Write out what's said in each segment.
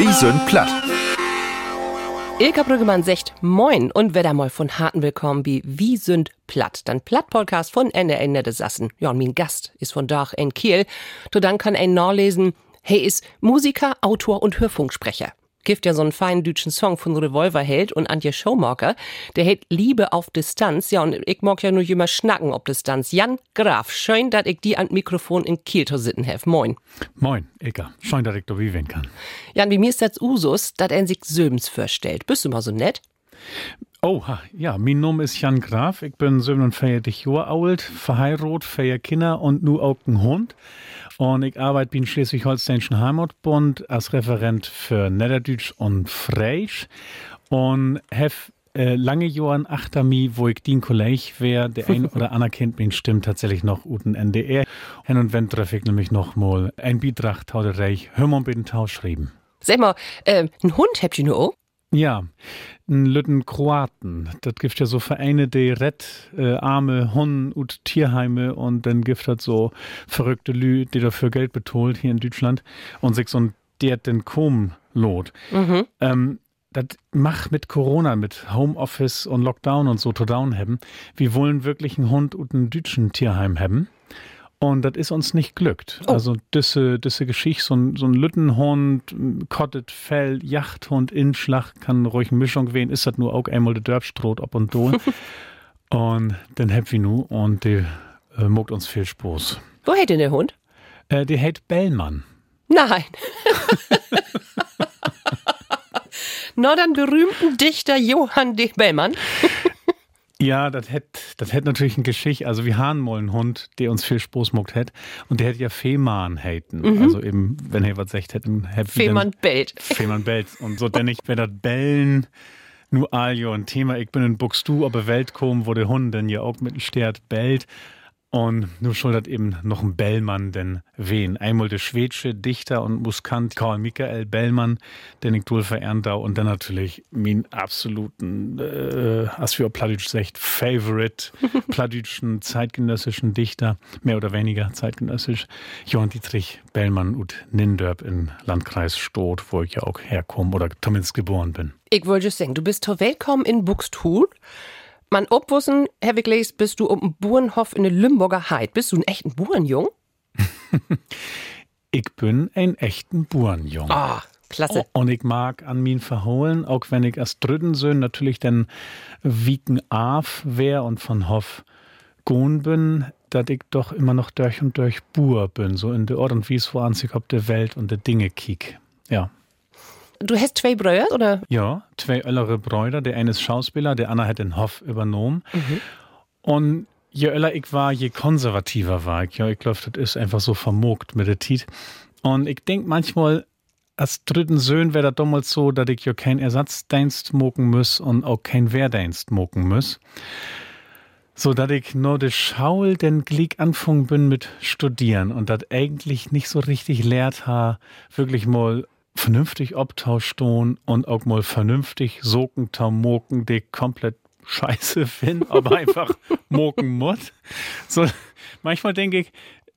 Wie sind platt? Ilka Brüggemann sagt Moin und wer mal von harten Willkommen wie Wie sind platt? Dann Platt-Podcast von NRN Nette Sassen. Ja, und mein Gast ist von Dach in Kiel. To dann kann ein nachlesen, hey ist Musiker, Autor und Hörfunksprecher gibt ja so einen feinen deutschen Song von Revolverheld und Antje Showmarker. Der hält Liebe auf Distanz. Ja, und ich mag ja nur immer schnacken auf Distanz. Jan Graf, schön, dass ich die an Mikrofon in Kiel zu sitten hef. Moin. Moin, Eka. Schön, dass ich da wie kann. Jan, wie mir ist das Usus, dass er sich Söbens vorstellt. Bist du mal so nett? Oh, ja, mein Name ist Jan Graf. Ich bin 47 Jahre alt, verheiratet, vier Kinder und nu auch ein Hund. Und ich arbeite beim Schleswig-Holsteinischen Heimatbund als Referent für Niederdeutsch und Freisch und habe äh, lange Jahre achter mi, wo ich den Kollege wäre, der ein oder andere kennt mich stimmt tatsächlich noch uten NDR. Hin und wenn treffe ich nämlich noch mal ein Beitrag tauderreich, hör mal bitte Tausch schreiben. Sag mal, äh, ein Hund habt ihr nur auch? Ja, n Lütten Kroaten. Das gibt ja so Vereine, die rett äh, arme Hunde und Tierheime und dann gibt das so verrückte Lü, die dafür Geld betolt hier in Deutschland und sich so ein der den Kom lot. Mhm. Ähm, das macht mit Corona, mit Homeoffice und Lockdown und so to down haben. Wir wollen wirklich einen Hund und einen deutschen Tierheim haben. Und das ist uns nicht glückt. Oh. Also diese, diese Geschichte, so ein, so ein Lüttenhund, Kottet Fell, Jachthund, Inschlag, kann ruhig eine Mischung wehen, ist das nur auch einmal der Dörbstrot ob und do. und dann wir nu und die äh, mogt uns viel Spaß. Wo hält denn der Hund? Äh, der hält Bellmann. Nein. Nur den berühmten Dichter Johann D. Bellmann. Ja, das hätte das hätt natürlich ein Geschicht. Also wir haben mal einen Hund, der uns viel Spaß macht hätt. Und der hätte ja Fehmarn hätten. Mhm. Also eben, wenn er was sagt hätten, hätte Fehmarn bellt. Fehmarn bellt. Und so denn ich, wenn das Bellen nur aljo ein Thema, ich bin in Buxtu, aber Welt kommen, wo der Hund denn ja auch mit dem Stert bellt. Und nun schuldet eben noch ein Bellmann denn wen. Einmal der schwedische Dichter und Muskant Karl Michael Bellmann, den ich toll Erndau und dann natürlich mein absoluten, äh, als wir Pladütsch sagt, Favorite pladütschen zeitgenössischen Dichter, mehr oder weniger zeitgenössisch, Johann Dietrich Bellmann und Nindörp in Landkreis Stoth, wo ich ja auch herkomme oder zumindest geboren bin. Ich wollte just sagen, du bist zur Willkommen in Buxtehude. Man obwussen, Herr Wickleys, bist du um Burenhof in der Lümburger Heid. Bist du ein echten Burenjung? ich bin ein echten Burenjung. Ah, klasse. Oh, und ich mag an mir verholen, auch wenn ich als Drüttensöhn natürlich den Wieken Af wär und von Hof Gohn bin, dass ich doch immer noch durch und durch Bur bin, so in der Ort und wie es wo sich ob der Welt und der Dinge kiek. Ja. Du hast zwei Brüder, oder? Ja, zwei ältere Brüder. Der eine ist Schauspieler, der andere hat den Hof übernommen. Mhm. Und je älter ich war, je konservativer war ich. Ja, ich glaube, das ist einfach so vermogt mit der Tit. Und ich denke manchmal, als dritten Söhn wäre das damals so, dass ich ja keinen Ersatzdienst moken muss und auch keinen Wehrdienst moken muss. So, dass ich nur de Schaul den Glick anfangen bin mit Studieren und das eigentlich nicht so richtig lehrt ha, wirklich mal vernünftig abtauschton und auch mal vernünftig soken, tamoken, die komplett scheiße finden, aber einfach moken muss. So, manchmal denke ich,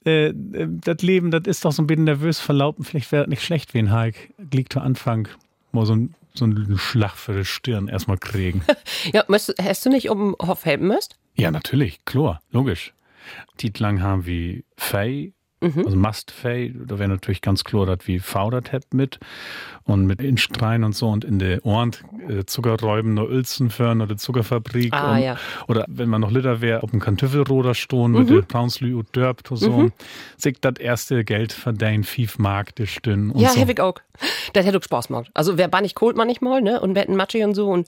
äh, das Leben, das ist doch so ein bisschen nervös verlaufen. Vielleicht wäre das nicht schlecht, wie ein Hulk liegt zu Anfang mal so ein, so einen Schlag für die Stirn erstmal kriegen. ja, müsst, hast du nicht um Hoff helfen müsst? Ja, natürlich, klar, logisch. Titlang haben wie Fei, Mhm. Also Mastfei, da wäre natürlich ganz klar, dass wie Faudert habt mit und mit Instrein und so und in der Ohren äh, Zuckerräuben noch Uelzen föhren oder Zuckerfabrik. Ah, und, ja. Oder wenn man noch Liter wäre, auf dem Kantüffelroder stehen mhm. mit der Braunslü und Dörpt und so. Mhm. Sich das erste Geld verdienen, fief Mark, der Stünn und ja, so. Ja, ich auch. Das hätte auch Spaß gemacht. Also wer bannig holt man nicht mal, ne? Und wetten Matschi und so und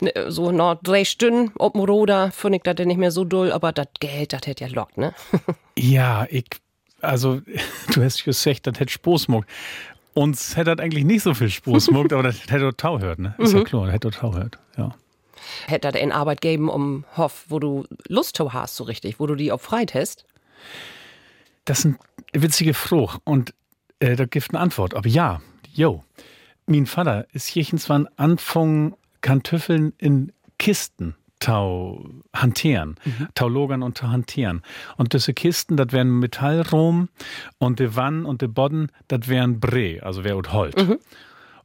ne, so noch drei Stunden auf dem Roder finde ich das nicht mehr so doll, aber das Geld, das hätte ja lockt, ne? ja, ich also du hast gesagt, das hätte Spaß gemacht. Uns hätte das eigentlich nicht so viel Spaß gemacht, aber das hätte Tau hört, ne? Ist mhm. ja klar, das hätte Tau hört, ja. Hätte das eine Arbeit geben um Hoff, wo du Lust zu hast, so richtig, wo du die auch freit hast? Das ist eine witzige Frage und äh, da gibt eine Antwort. Aber ja, jo. Mein Vater ist hier zwar Anfang Kartoffeln in Kisten tau hantieren, mhm. tau logern und tau hantieren. Und diese Kisten, das wären Metallrom und die Wann und die Bodden, das wären Bre, also wär und Holt. Mhm.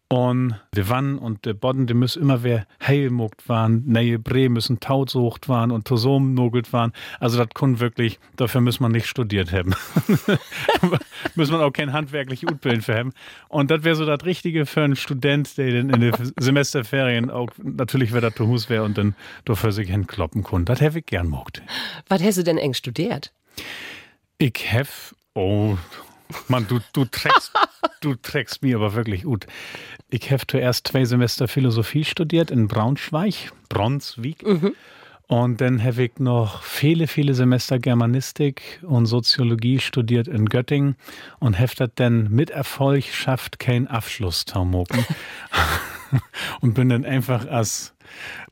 Und die Wann und der Bodden, die müssen immer wer heilmuckt waren, neue Bre müssen tautsucht waren und Tosom nogelt waren. Also das kann wirklich, dafür muss man nicht studiert haben. muss man auch kein handwerklich Utbilden für haben. Und das wäre so das Richtige für einen Student, der in den Semesterferien auch natürlich wer da zu Hus wäre und dann dafür sich hinkloppen kann. Das hätte ich gern mogt. Was hast du denn eng studiert? Ich habe, oh, Mann, du, du trägst, du trägst mir aber wirklich gut. Ich habe zuerst zwei Semester Philosophie studiert in Braunschweig, Bronswig. Mhm. Und dann habe ich noch viele, viele Semester Germanistik und Soziologie studiert in Göttingen und habe das dann mit Erfolg schafft, keinen Abschluss taumoken. und bin dann einfach als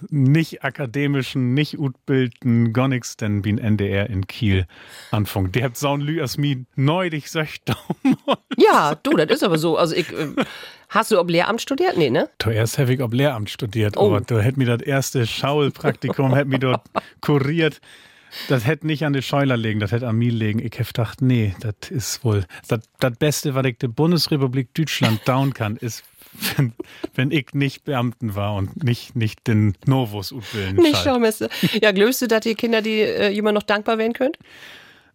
nicht akademischen, nicht utbildeten gar nichts denn bin NDR in Kiel anfangen. Die hat saun lü as mi neudig sagt. Ja, du, das ist aber so. Also ich, äh, hast du ob Lehramt studiert? Nee, ne? Zuerst habe ich ob Lehramt studiert, oh. aber da hätte mir das erste Schaulpraktikum hätte mir dort kuriert. Das hätte nicht an die Scheuler legen, das hätte an mir legen. Ich hätte gedacht, nee, das ist wohl das, das Beste, was ich der Bundesrepublik Deutschland down kann, ist wenn, wenn ich nicht Beamten war und nicht, nicht den Novus utwillen. Nicht Schaumeister. Ja, glaubst du, dass die Kinder, die äh, jemand noch dankbar werden können?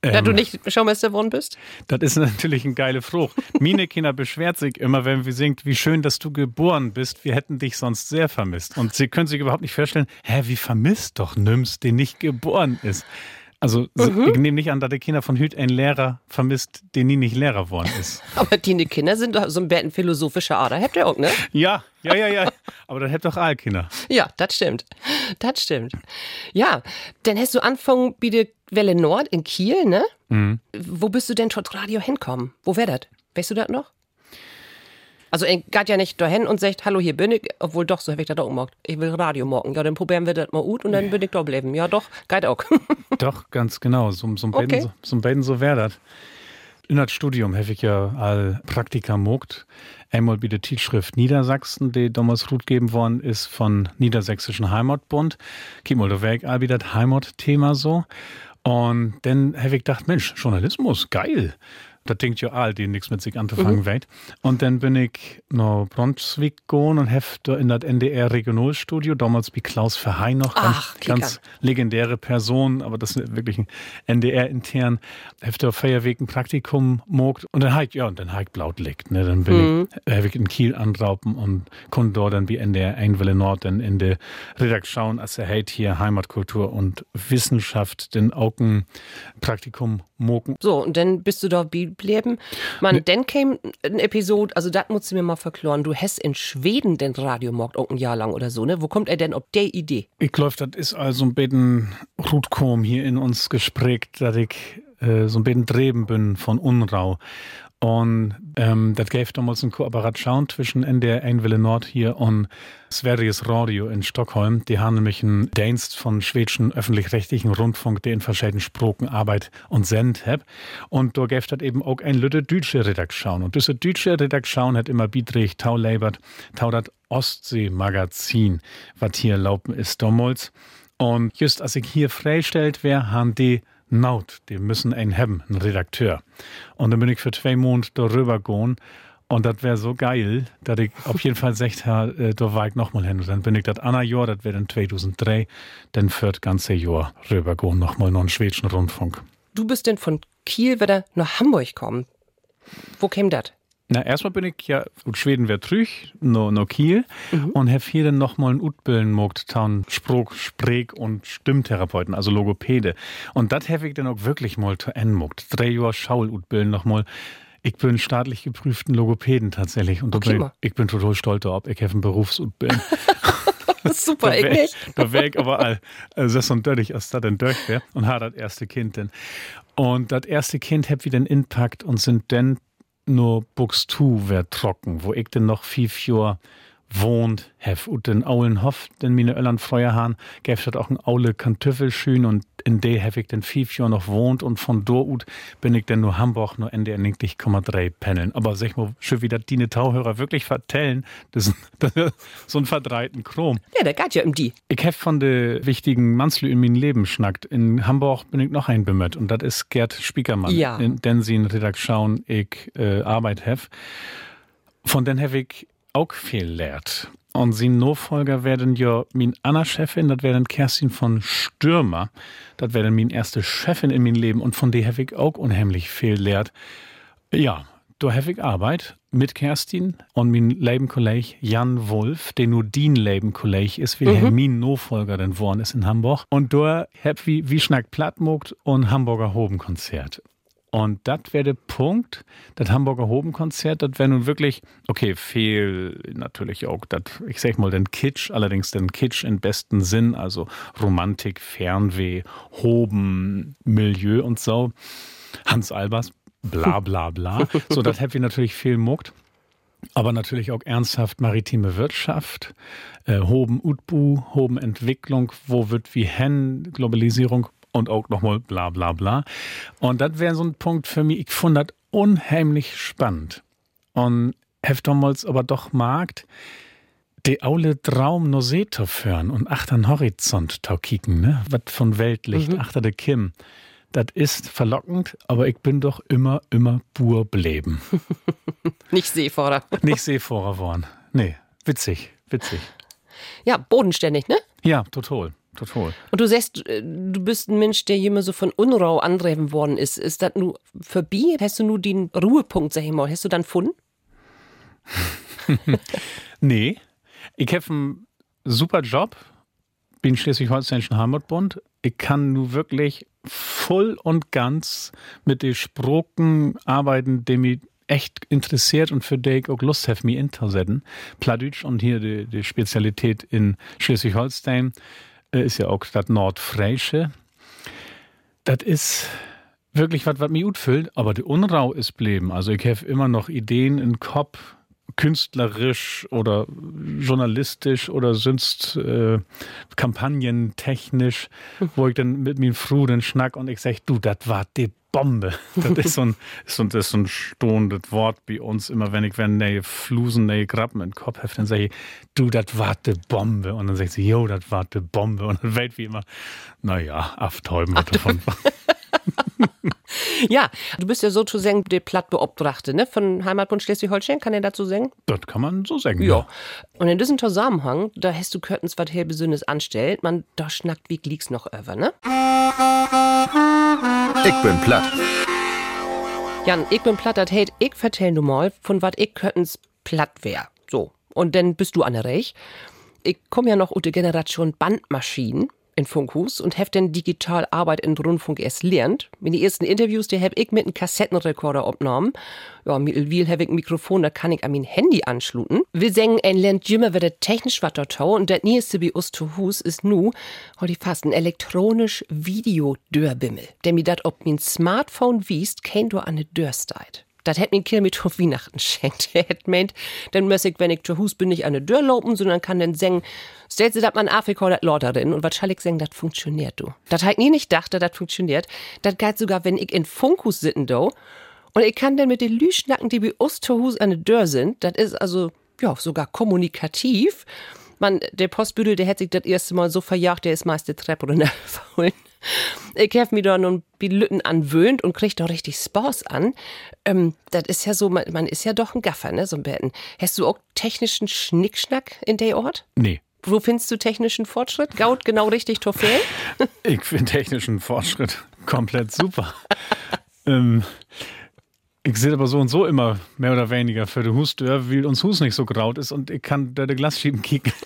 Ähm, dass du nicht Schaumeister geworden bist? Das ist natürlich ein geile Frucht. Mine Kinder beschwert sich immer, wenn wir singt, wie schön, dass du geboren bist. Wir hätten dich sonst sehr vermisst. Und sie können sich überhaupt nicht vorstellen, hä, wie vermisst doch Nims, der nicht geboren ist. Also mhm. ich nehme nicht an, dass die Kinder von Hüt einen Lehrer vermisst, der nie nicht Lehrer geworden ist. Aber die Kinder sind doch so ein bisschen philosophischer Ader. Habt ihr auch, ne? Ja, ja, ja, ja. Aber das habt doch alle Kinder. Ja, das stimmt. Das stimmt. Ja, dann hast du angefangen bei der Welle Nord in Kiel, ne? Mhm. Wo bist du denn tot Radio hinkommen? Wo wär das? Weißt du das noch? Also er geht ja nicht dahin und sagt, hallo, hier bin ich, obwohl doch, so habe ich das auch gemacht. Ich will Radio morgen. Ja, dann probieren wir das mal gut und dann bin ich da bleiben. Ja, doch, geht auch. doch, ganz genau. So, so, okay. beiden, so, so beiden so wäre das. In das Studium habe ich ja all Praktika mogt. Einmal bei der Tiefschrift Niedersachsen, die damals Ruth geben worden ist von Niedersächsischen Heimatbund. Kimmel, da wäre ich all das Heimatthema so. Und dann habe ich gedacht, Mensch, Journalismus, geil. Da denkt ja all, die nichts mit sich anzufangen mhm. weit. Und dann bin ich nach Brunswick gegangen und da in das NDR Regionalstudio, damals wie Klaus Verheyen noch, Ach, ganz, ganz legendäre Person, aber das ist wirklich ein NDR-intern, habe da Feierweg ein Praktikum mogt und dann halt, ja, und dann halt blaut liegt, ne, dann bin mhm. ich, ich in Kiel anraupen und konnte dort dann wie NDR Einwelle Nord dann in der Redaktion, als er halt hier Heimatkultur und Wissenschaft den Augen Praktikum mogen. So, und dann bist du da geblieben. Man, ne. dann kam eine Episode, also das musst du mir mal verklären. Du hast in Schweden den Radio gemacht, auch ein Jahr lang oder so, ne? Wo kommt er denn auf der Idee? Ich glaube, das ist also ein bisschen Rutkom hier in uns gesprägt, dass ich äh, so ein bisschen dreben bin von Unrau. Und ähm, das gab damals eine Kooperation zwischen NDR Einwille Nord hier und Sveriges Radio in Stockholm. Die haben nämlich einen Dienst von schwedischen öffentlich-rechtlichen Rundfunk, der in verschiedenen Sprachen arbeitet und sendet hat. Und da gab es eben auch ein Lütte deutsche Redaktion. Und diese deutsche Redaktion hat immer Bietrich Tau labert, Tau das Ostsee-Magazin, was hier laufen ist damals. Und just als ich hier freistellt wäre, haben die Naut, die müssen einen haben, einen Redakteur. Und dann bin ich für zwei Monate darüber gegangen. Und das wäre so geil, dass ich auf jeden Fall gesagt habe, äh, da war ich nochmal hin. Und dann bin ich das Anna Jahr, das wäre dann 2003, dann das ganze Jahr rübergehen, nochmal noch einen schwedischen Rundfunk. Du bist denn von Kiel wieder nach Hamburg gekommen. Wo käme das? Na, erstmal bin ich ja, ut Schweden wäre trüch, no, no Kiel, mhm. und habe hier dann nochmal ein Utbilden mogt, taun Spruch, Sprech und Stimmtherapeuten, also Logopäde. Und das habe ich dann auch wirklich mal zu Ende mogt. Drei Jahre Schaul Utbilden nochmal. Ich bin staatlich geprüften Logopäden tatsächlich. Und okay, bin, ich bin total stolz darauf. Ich habe einen Berufsutbilden. Super, ich nicht. Da wäre ich aber all, also das und dadurch, als das dann durch wäre und habe das erste Kind dann. Und das erste Kind habe ich dann Impact und sind dann nur Buxtu wär trocken, wo ich denn noch viel Jahr wohnt, hef und den Aulenhof, den meine Öllern Feuerhahn, gäbe hat auch ein Aule Kantüffelschün und in der hef ich den Jahr noch wohnt und von dort bin ich denn nur Hamburg nur in der 90,3 pendeln. Aber sag mal, schon wieder die Tauhörer wirklich vertellen, das ist, das so ein verdreiten Chrom. Ja, der geht ja im Die. Ich hef von de wichtigen Manslü in mein Leben schnackt. In Hamburg bin ich noch ein bemüht und das ist Gerd Spiekermann. Ja. In den sie in Redaktion ich äh, Arbeit hef. Von den hef ich auch viel lehrt. Und sie Nachfolger werden ja min Anna Chefin, das werden Kerstin von Stürmer. Das werden min erste Chefin in mein Leben und von der habe ich auch unheimlich viel lehrt. Ja, da habe ich Arbeit mit Kerstin und mein Lebenkolleg Jan Wolf, der nur din Lebenkolleg ist, wie mhm. mein Nachfolger denn worden ist in Hamburg. Und da hab wie, wie Schnack Plattmogt und Hamburger Hobenkonzert. Und das wäre der Punkt, das Hamburger Hobenkonzert, das wäre nun wirklich, okay, viel natürlich auch, dat, ich sag mal, den Kitsch, allerdings den Kitsch im besten Sinn, also Romantik, Fernweh, Hoben, Milieu und so. Hans Albers, bla bla bla. so, das hätte wir natürlich viel muckt. Aber natürlich auch ernsthaft maritime Wirtschaft, äh, Hoben Utbu, Hoben Entwicklung, wo wird wie hen, Globalisierung und auch nochmal bla bla bla. Und das wäre so ein Punkt für mich, ich fand das unheimlich spannend. Und heft damals aber doch magt, die aule Traum no See führen und achtern Horizont tau kicken, ne? Was von Weltlicht, mhm. achter de Kim. Das ist verlockend, aber ich bin doch immer, immer pur bleben. Nicht Seefahrer. Nicht Seefahrer worden. Nee, witzig, witzig. Ja, bodenständig, ne? Ja, total total. Und du sagst, äh, du bist ein Mensch, der immer so von Unruhe andrehen worden ist. Ist das nur vorbei? Hast du nur den Ruhepunkt, sag ich mal, hast du dann gefunden? nee. Ich habe einen super Job, bin Schleswig-Holsteinischen Heimatbund. Ich kann nur wirklich voll und ganz mit den Sproken arbeiten, die mich echt interessiert und für die ich auch Lust habe, mich interessieren. Pladütsch und hier die, die Spezialität in Schleswig-Holstein ist ja auch das Nordfräische. Das ist wirklich was, was mich gut füllt, aber die Unrau ist blieben. Also ich habe immer noch Ideen im Kopf, künstlerisch oder journalistisch oder sonst äh, kampagnentechnisch, wo ich dann mit mir Fru den schnack und ich sag, du, das war die Bombe. Das ist so ein, so, das ist so ein stohendes Wort bei uns immer, wenn ich wenn ne Flusen, ne Grappen in den Kopf heft, dann sage ich, du, das war die Bombe. Und dann sagt sie, jo, das war die Bombe. Und dann weht wie immer, naja, Aftäuben wird davon. ja, du bist ja sozusagen der Plattbeobtrachte ne? von Heimatbund Schleswig-Holstein, kann er dazu sagen? Das kann man so sagen, ja. ja. Und in diesem Zusammenhang, da hast du Körtens was her Besündes anstellt, man, da schnackt wie liegt's noch über, ne? Ich bin platt. Jan, ich bin platt, das heißt, ich vertell du mal, von wat ich Körtens platt wär. So. Und dann bist du an der Reich. Ich komm ja noch unter Generation Bandmaschinen in Funkhus und hab dann digital Arbeit in Rundfunk erst lernt. In ersten Interviews, die hab ich mit einem Kassettenrekorder aufgenommen. Ja, mittelwiel hab ich ein Mikrofon, da kann ich an mein Handy anschluten. Wir singen ein lernt jimmer wird technisch wat tau und das nächste bei uns zu Hus ist nu, heute fast ein elektronisch Video-Dörbimmel, der mir dat ob mein Smartphone wiest, kein du an ne Dör Das hätt mir Kill mit auf Weihnachten schenkt. Er hätt meint, dann muss ich, wenn ich zu Hus bin, nicht an der Tür laufen, sondern kann dann singen, stellt sie dat man Afrika dat Lorderin und was schall ich sagen, das funktioniert du. Das halt nie nicht dachte, das funktioniert. Das geht sogar, wenn ich in Funkus sitten do und ich kann dann mit den Lüschnacken, die bei uns zu Hus an der Tür sind, das ist also, ja, sogar kommunikativ. Man, der Postbüdel, der hätte sich das erste Mal so verjagt, der ist meist der Treppe runtergefallen. Ich habe mich da nun Lütten anwöhnt und krieg da richtig Spaß an. Ähm, das ist ja so, man, man, ist ja doch ein Gaffer, ne, so ein Betten. Hast du auch technischen Schnickschnack in der Ort? Nee. Wo findest du technischen Fortschritt? Gaut genau richtig Trophäe? ich finde technischen Fortschritt komplett super. ähm, ich sehe aber so und so immer mehr oder weniger für den Hustür, weil uns Hus nicht so graut ist und ich kann da de Glasschieben kicken.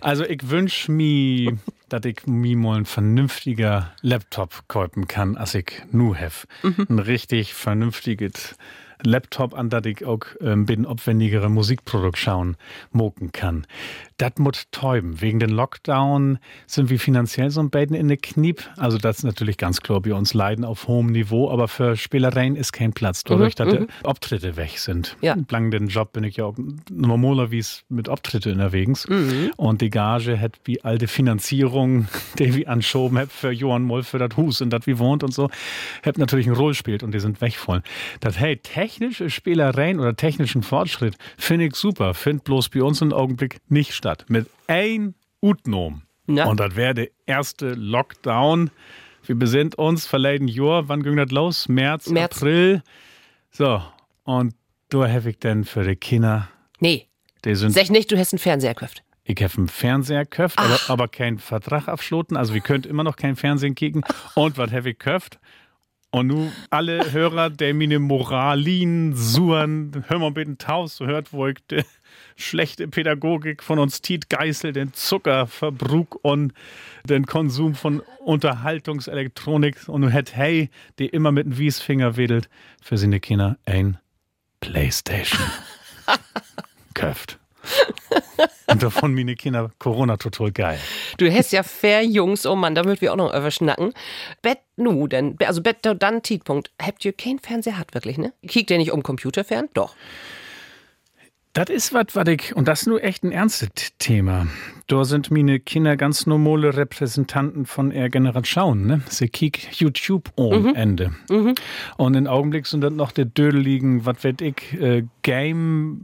Also ich wünsch mir, dass ich mir mal ein vernünftiger Laptop kaufen kann, als ich nu have. Mhm. Ein richtig vernünftiges Laptop, an das ich auch ähm, bin aufwendigere Musikprodukt schauen moken kann. Das muss täuben. Wegen den Lockdown sind wir finanziell so ein bisschen in der Kniep. Also das ist natürlich ganz klar, wir uns leiden auf hohem Niveau, aber für Spielereien ist kein Platz, dadurch, mhm, dass die mhm. Auftritte weg sind. Ja. Lang den Job bin ich ja auch normaler wie es mit Auftritte unterwegs. Mhm. Und die Gage hat wie alte Finanzierung, die wir anschoben hab für Johann Moll für das Hus und das wie wohnt und so, hat natürlich eine Rolle gespielt und die sind wegvoll. Das hey, technische Spielereien oder technischen Fortschritt finde ich super, findet bloß bei uns im Augenblick nicht statt. Stadt mit ein Utnom. Ja. Und das wäre der erste Lockdown. Wir besinnt uns verleden Jahr. Wann ging das los? März, März, April. So. Und da habe ich dann für die Kinder. Nee. Die sind Sag nicht, du hast einen Fernseher gekauft. ich habe einen Fernseher gekauft, aber, aber keinen Vertrag abschloten. Also wir könnt immer noch kein Fernsehen kicken. Und was habe ich gekauft? Und nun alle Hörer, der meine Moralin suchen, hör mal bitte Taus, so hört, wo ich die schlechte Pädagogik von uns Tiet Geißel, den Zuckerverbrug und den Konsum von Unterhaltungselektronik und nun hat hey, die immer mit dem Wiesfinger wedelt, für seine Kinder ein Playstation. Köft. Und davon meine Kinder Corona total geil. Du hast ja fair Jungs, oh Mann, da würden wir auch noch überschnacken. Bett nu, denn, also Bett dann Tietpunkt. Habt ihr keinen Fernseher hat wirklich, ne? Kiekt ihr nicht um Computer fern? Doch. Das ist was, was ich, und das ist nur echt ein ernstes Thema. Da sind meine Kinder ganz normale Repräsentanten von ihrer Generation, ne? Sie kick YouTube ohne Ende. Und im Augenblick sind das noch die dödeligen, was weiß ich, äh, Game,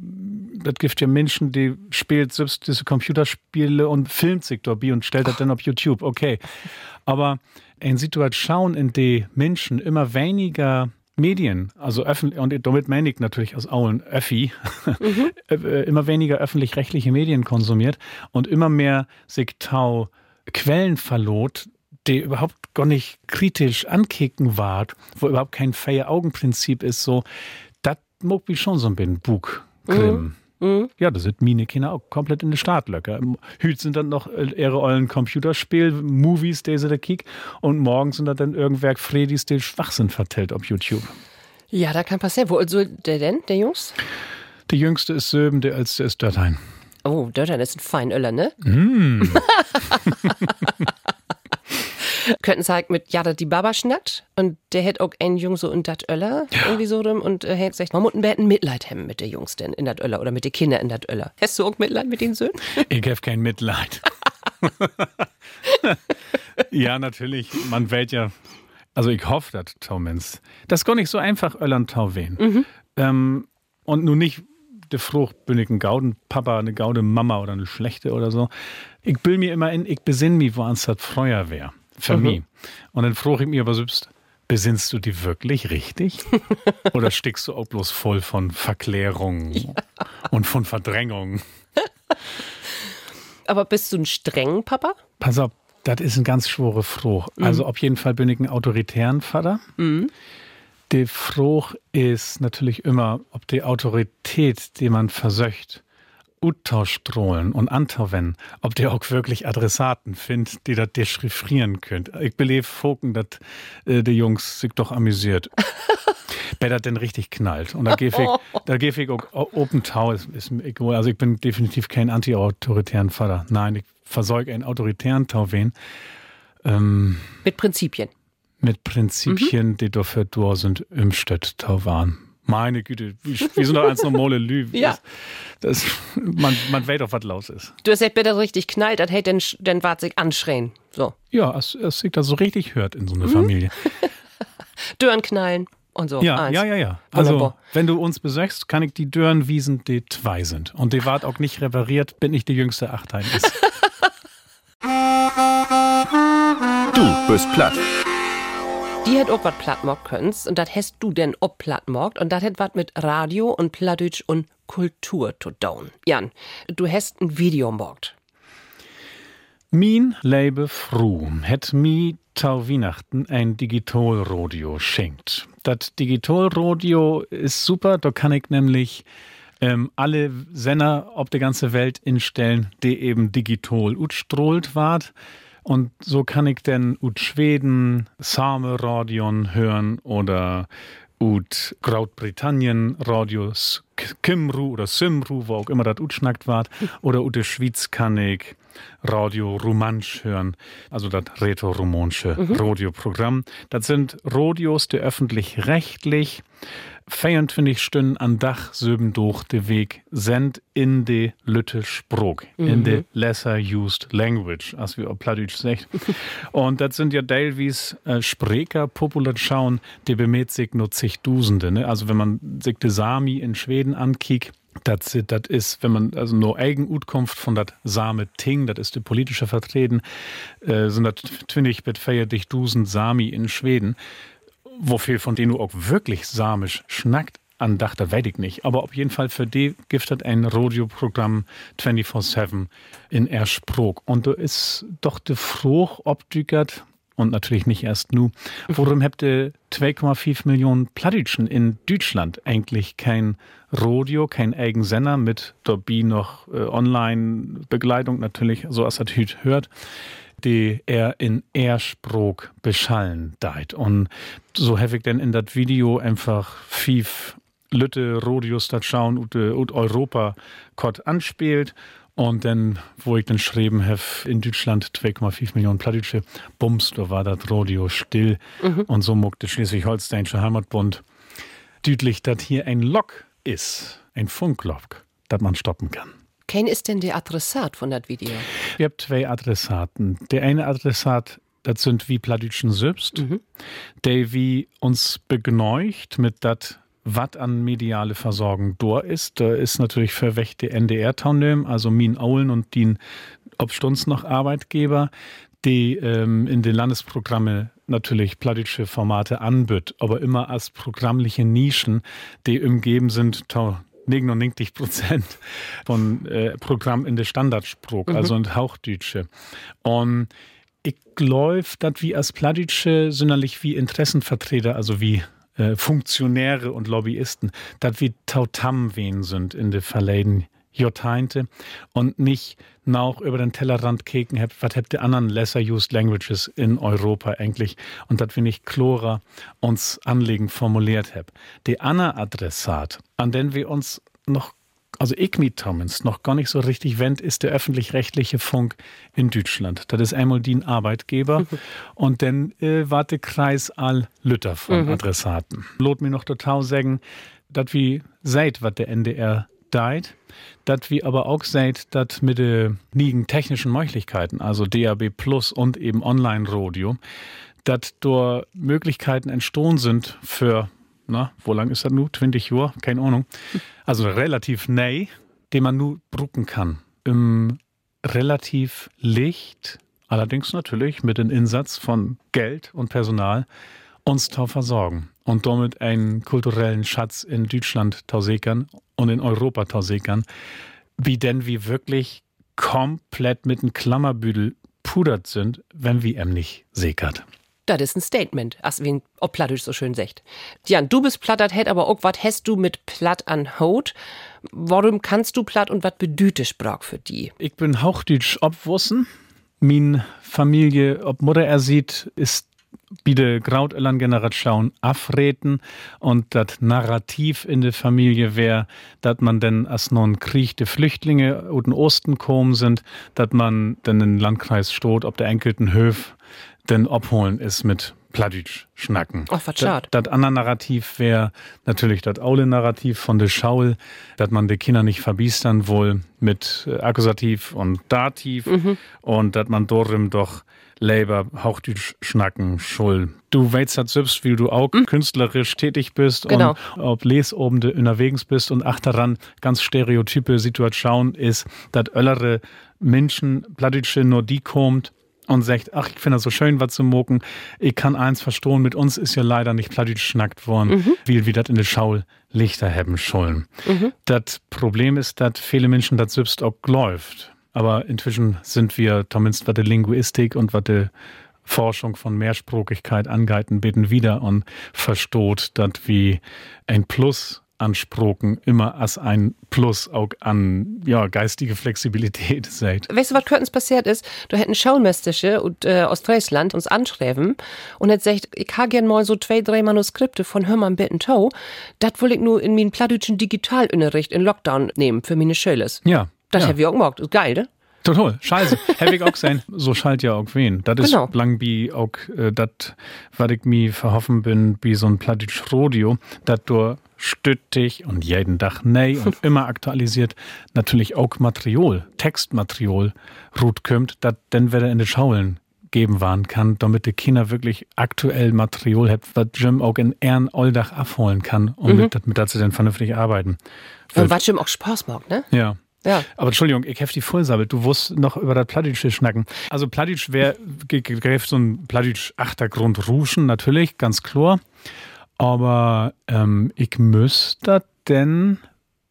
das gibt ja Menschen, die spielt selbst diese Computerspiele und filmt sich dabei und stellt das dann auf YouTube. Okay. Aber in Situation, in der Menschen immer weniger Medien, also öffentlich, und damit meine ich natürlich aus Auen Öffi, äh, immer weniger öffentlich-rechtliche Medien konsumiert und immer mehr sich tau Quellen verlot, die überhaupt gar nicht kritisch ankicken ward, wo überhaupt kein Feie-Augen-Prinzip ist, so, das mag mich schon so ein bisschen Bug grimmen. Ja, das sind meine Kinder auch komplett in den Startlöcker. Hüt sind dann noch äh, ihre ollen Computerspiel, Movies, die sie da kick, und morgen sind da dann irgendwer Fredis, die Schwachsinn vertellt auf YouTube. Ja, da kann passieren. Wo also der denn, der Jungs? Die jüngste ist Söben, der älteste ist Datein. Oh, Dörtern ist ein Feinöller, ne? Könnten sagen mit Jada die Baba schnackt und der hätt auch einen Jung so in dat Öller irgendwie so drin und äh, hätt gesagt, man muss ein bisschen Mitleid haben mit der Jungs denn in dat Öller oder mit den Kindern in dat Öller. Hast du auch Mitleid mit den Söhnen? Ich habe kein Mitleid. ja, natürlich. Man wählt ja. Also ich hoffe, dass Taumens. Das ist gar nicht so einfach, Öllern Tau wehen. Ähm, und nun nicht der Frucht bin ich ein Gauden Papa, eine Gaude Mama oder eine schlechte oder so. Ich will mir immer in, ich besinn mich, wo ans das Freuer wär. Für mich. Und dann frage ich mir aber selbst, besinnst du die wirklich richtig? oder stickst du auch bloß voll von Verklärung und von Verdrängung? Aber bist du ein strengen Papa? Pass auf, das ist ein ganz schwere Fruch. Also auf jeden Fall bin ich ein autoritären Vater. Die Fruch ist natürlich immer, ob die Autorität, die man versöcht, Uttauschstrohlen und Antauwen, ob der auch wirklich Adressaten findet, die das dechiffrieren könnt. Ich belebe Foken, dass äh, die Jungs sich doch amüsiert. Wer das denn richtig knallt. Und da gehe ich, da geh ich auch Open Tau, ist, ist. Also ich bin definitiv kein anti-autoritären Vater. Nein, ich versorge einen autoritären Tauwen ähm, Mit Prinzipien. mit Prinzipien, die dafür da sind, im Stadt Tauwan. Meine Güte, wir sind doch als normale Lü. Ja. Das, man, man weiß doch, was los ist. Du hast gesagt, bitte richtig knallt, das hätte den, sich anschreien. So. Ja, es, es sich das so richtig hört in so einer Familie. Dörren knallen und so. Ja, Eins. ja, ja, ja. Also, Wunderbar. wenn du uns besöchst, kann ich die Dörren wiesen, die zwei sind. Und die wart auch nicht repariert, bin ich die jüngste Achtein ist. Du bist platt. Die hätt auch was plattmockt könnt's und das hast du denn ob plattmockt und das hätt was mit Radio und Plattdeutsch und Kultur zu tun. Jan, du hast ein Video mockt. Min Leibe Fru het mi tau Weihnachten ein Digitalradio schenkt. Das Digitalradio ist super, da kann ich nämlich ähm, alle Sender auf der ganzen Welt instellen, die eben digital utstrahlt ward. Und so kann ich dann ut Schweden Same Radion hören oder ut Großbritannien Radios Kimru oder Simru, wo auch immer das utschnackt ward. Oder ut Schweiz kann ich Radio Romansch hören, also das Retro-Romansche Radioprogramm. Das sind Radios, die öffentlich-rechtlich 24 Stunden an Dach söben durch den Weg sind in de Lütte Sprog, in de lesser used language, als wir auf Plattdeutsch sagt. Und das sind ja teilweise äh, Sprecher, popular schauen, die bemäht sich nur zigtausende. Ne? Also wenn man sich die Sami in Schweden ankickt, das, das ist, wenn man also nur Eigenutkunft von das Same Ting, das ist die politische Vertreten, äh, sind das 20 bis 40 Dusen Sami in Schweden wo viel von denen du auch wirklich samisch schnackt, andacht, da weiß ich nicht. Aber auf jeden Fall für die gibt es ein Radioprogramm 24-7 in Ersprog. Und da ist doch der Fruch obdügert, und natürlich nicht erst nu. Warum habt ihr 2,5 Millionen Plattitschen in Deutschland eigentlich kein Radio, kein Eigensender mit dabei noch äh, Online-Begleitung natürlich, so als das hört, die er in Ersprog beschallen deit. Und so habe ich denn in das Video einfach fief Lütte Rodius dat schauen und, und Europa Kott anspielt. Und dann, wo ich dann geschrieben habe, in Deutschland 2,5 Millionen Plattdeutsche, bums, da war das Radio still. Mhm. Und so muckte Schleswig-Holsteinische Heimatbund deutlich, dass hier ein Lok ist, ein Funklok, das man stoppen kann. Ken ist denn der Adressat von das Video? Wir haben zwei Adressaten. Der eine Adressat, das sind wie Plattdeutschen selbst, mhm. der wie uns begneucht mit dat was an mediale Versorgung da ist. Da ist natürlich die NDR-Townöm, also Min Aulen und die obstunds noch Arbeitgeber, die ähm, in den Landesprogramme natürlich plattische Formate anbietet, aber immer als programmliche Nischen, die umgeben sind, 99 Prozent von äh, Programm in der Standardspruch, mhm. also in Hauchdeutsche. Und ich glaube, dass wir als Plattdeutsche sonderlich wie Interessenvertreter, also wie äh, Funktionäre und Lobbyisten, dass wir tautam wen sind in de verleden Jahrzehnte und nicht noch über den Tellerrand keken habt, was habt die anderen lesser used languages in Europa eigentlich und dass wir nicht chlorer uns anlegen formuliert habt. Die Anna Adressat, an den wir uns noch also Igmi Thomas noch gar nicht so richtig wendet, ist der öffentlich-rechtliche Funk in Deutschland. Das ist einmal die Arbeitgeber und dann äh, war der Kreis all Lütter von mhm. Adressaten. Lot mir noch total sagen, dass wir seit, was der NDR deit, dass wir aber auch seit, dass mit den nigen technischen Möglichkeiten, also DAB Plus und eben Online-Radio, dass dort Möglichkeiten entstanden sind für na, wo lang ist das nu? 20 Jahre? Keine Ahnung. Also relativ neu, den man nur brucken kann. Im relativ Licht, allerdings natürlich mit dem Insatz von Geld und Personal, uns zu versorgen und damit einen kulturellen Schatz in Deutschland tausekern und in Europa tausekern, wie denn wir wirklich komplett mit einem Klammerbüdel pudert sind, wenn wir em nicht sekert. Das ist ein Statement, als wie ob Plattisch so schön sagt. Jan, du bist plattert, hätt aber auch was hast du mit platt an Haut? Warum kannst du platt und was bedüte Sprach für die? Ich bin Hauchdeutsch obwussen. Min Familie, ob Mutter er sieht, ist bide Grautellern Generation afreten und das Narrativ in der Familie wäre, dass man denn als non Krieg de Flüchtlinge und den Osten kommen sind, dass man denn in den Landkreis stot, ob der enkelten Höf denn abholen ist mit Plattdeutsch schnacken. Ach, was schade. Das andere Narrativ wäre natürlich das Aule-Narrativ von der Schaul, dass man die Kinder nicht verbiestern wohl mit äh, Akkusativ und Dativ mhm. und dass man darin doch Labor Hauchdeutsch schnacken schul. Du weißt das selbst, wie du auch mhm. künstlerisch tätig bist genau. und ob Lesobende unterwegs bist und ach daran ganz stereotype Situation ist, dass öllere Menschen, Plattdeutsche nur die kommt, und sagt, ach, ich finde das so schön, was zu moken. Ich kann eins verstohlen, mit uns ist ja leider nicht plattdeutsch schnackt worden, mhm. wie wir das in der Schaul Lichter haben schollen. Mhm. Das Problem ist, dass viele Menschen das selbst auch läuft. Aber inzwischen sind wir, zumindest was die Linguistik und was die Forschung von Mehrsprachigkeit angehalten, beten wieder und verstoht, dass wie ein Plus ansprochen, immer als ein Plus auch an ja, geistige Flexibilität seid. Weißt du, was kürzens passiert ist? Du hätten Schaumästische und äh, aus Friesland uns anschreiben und hätt gesagt, ich ha gern mal so zwei, drei Manuskripte von Hörmann Bitten Tau. Das will ich nur in meinen plattdeutschen Digitalunterricht in Lockdown nehmen für meine Schöles. Ja. Das ja. hab ich auch gemacht. Geil, ne? Total, scheiße. Hab ich auch sein. So schalt ja auch wen. Das ist genau. lang wie auch äh, das, was ich mir verhoffen bin, wie so ein Plattdeutsch Radio, dass du stüttig und jeden Tag neu und immer aktualisiert natürlich auch Material, Textmaterial rut kommt, das dann wieder in die Schaulen geben waren kann, damit die Kinder wirklich aktuell Material hat, was Jim auch in Ehren Oldach abholen kann, um mhm. mit, mit dazu dann vernünftig arbeiten. Und was Jim auch Spaß macht, ne? Ja. Ja. Aber Entschuldigung, ich hefte die Vollsabbel. Du wusst noch über das Plattdeutsche schnacken. Also Plattdeutsch wäre, greift so ein Plattdeutsch Achtergrund ruschen, natürlich, ganz klar. Aber ähm, ich müsste denn,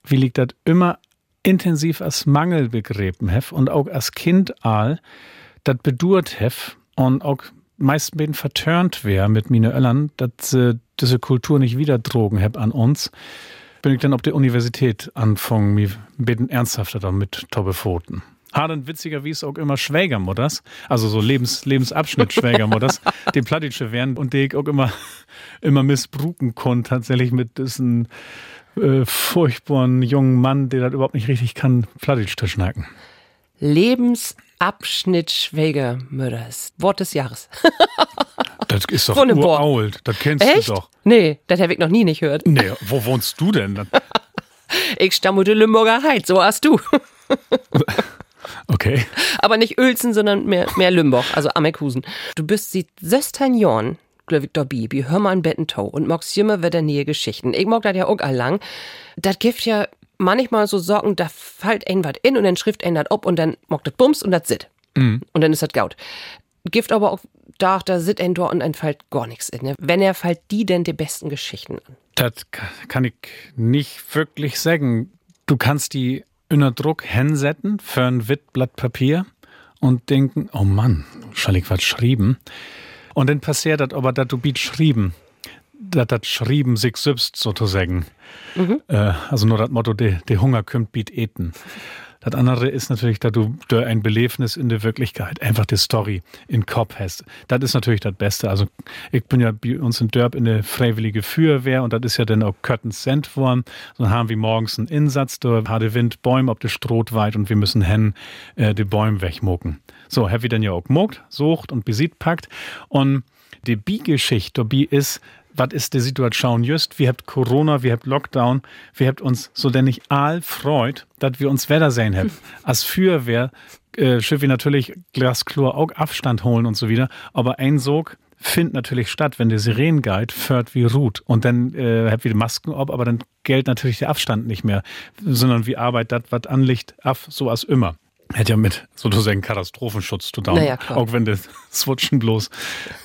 wie liegt das, immer intensiv als Mangel begräben hef und auch als Kind all das bedurt hef und auch meist bin verturnt wär mit mine Öllern, dass äh, diese Kultur nicht wieder drogen heb an uns. Bin ich dann auf der Universität anfangen, mich ein bisschen ernsthafter damit. Haden witziger wie es auch immer Schwägermutters, also so Lebens, Lebensabschnitt Schwägermutters, die Plattitsche wären und die ich auch immer, immer missbruken konnte, tatsächlich mit diesem äh, furchtbaren jungen Mann, der das überhaupt nicht richtig kann, Plattitsch zu schnacken. Lebensabschnitt Schwägermütters. Wort des Jahres. Das ist doch uralt, das kennst Echt? du doch. Nee, das habe ich noch nie nicht gehört. Nee, wo wohnst du denn? dann? Ich stamme aus der Limburger Heid, so hast du. Okay. Aber nicht Uelzen, sondern mehr, mehr Lümburg, also Amekhusen. Du bist seit 16 Jahren, glaub ich, dabei, wie hör mal ein Bettentau und magst immer wieder nähe Geschichten. Ich mag das ja auch allang. Das gibt ja manchmal so Sorgen, da fällt ein was in und dann schrift das ob und dann mag das Bums und das sit. Und dann ist das gaut. Gift aber auch da, da sit ein dort und dann fällt gar nichts in. Ne? Wenn er fällt die denn die besten Geschichten an? Das ka- kann ich nicht wirklich sagen. Du kannst die unter Druck hinsetzen für ein Wittblatt Papier und denken, oh Mann, schall ich was schrieben. Und dann passiert das aber, dass du biet schrieben, dass das schrieben sich selbst sozusagen. Äh, also nur das Motto, der de Hunger kümmt biet eten. Das andere ist natürlich, dass du ein Belebnis in der Wirklichkeit, einfach die Story in Kopf hast. Das ist natürlich das Beste. Also ich bin ja bei uns in Dörp in der Freiwillige Feuerwehr und das ist ja dann auch Köttens worden. So haben wir morgens einen Insatz, da hat der Wind Bäume ob der Stroh weit und wir müssen hen äh, die Bäume wegmucken. So, hab wir dann ja auch gemuckt, sucht und besiegt packt. Und die Bi-Geschichte dabei ist, was ist die Situation just? Wir habt Corona, wir habt Lockdown, wir habt uns so denn nicht all freut, dass wir uns Wetter sehen haben. Als Feuerwehr äh, schiff wir natürlich Glasklor auch Abstand holen und so wieder, aber ein Sog findet natürlich statt, wenn der Sirenenguide fährt wie Ruth und dann äh, habt wir die Masken ob, aber dann gilt natürlich der Abstand nicht mehr, sondern wie Arbeit das, was anliegt, af, so als immer. Hätte ja mit sozusagen Katastrophenschutz zu tun, Naja, auch wenn das Switchen bloß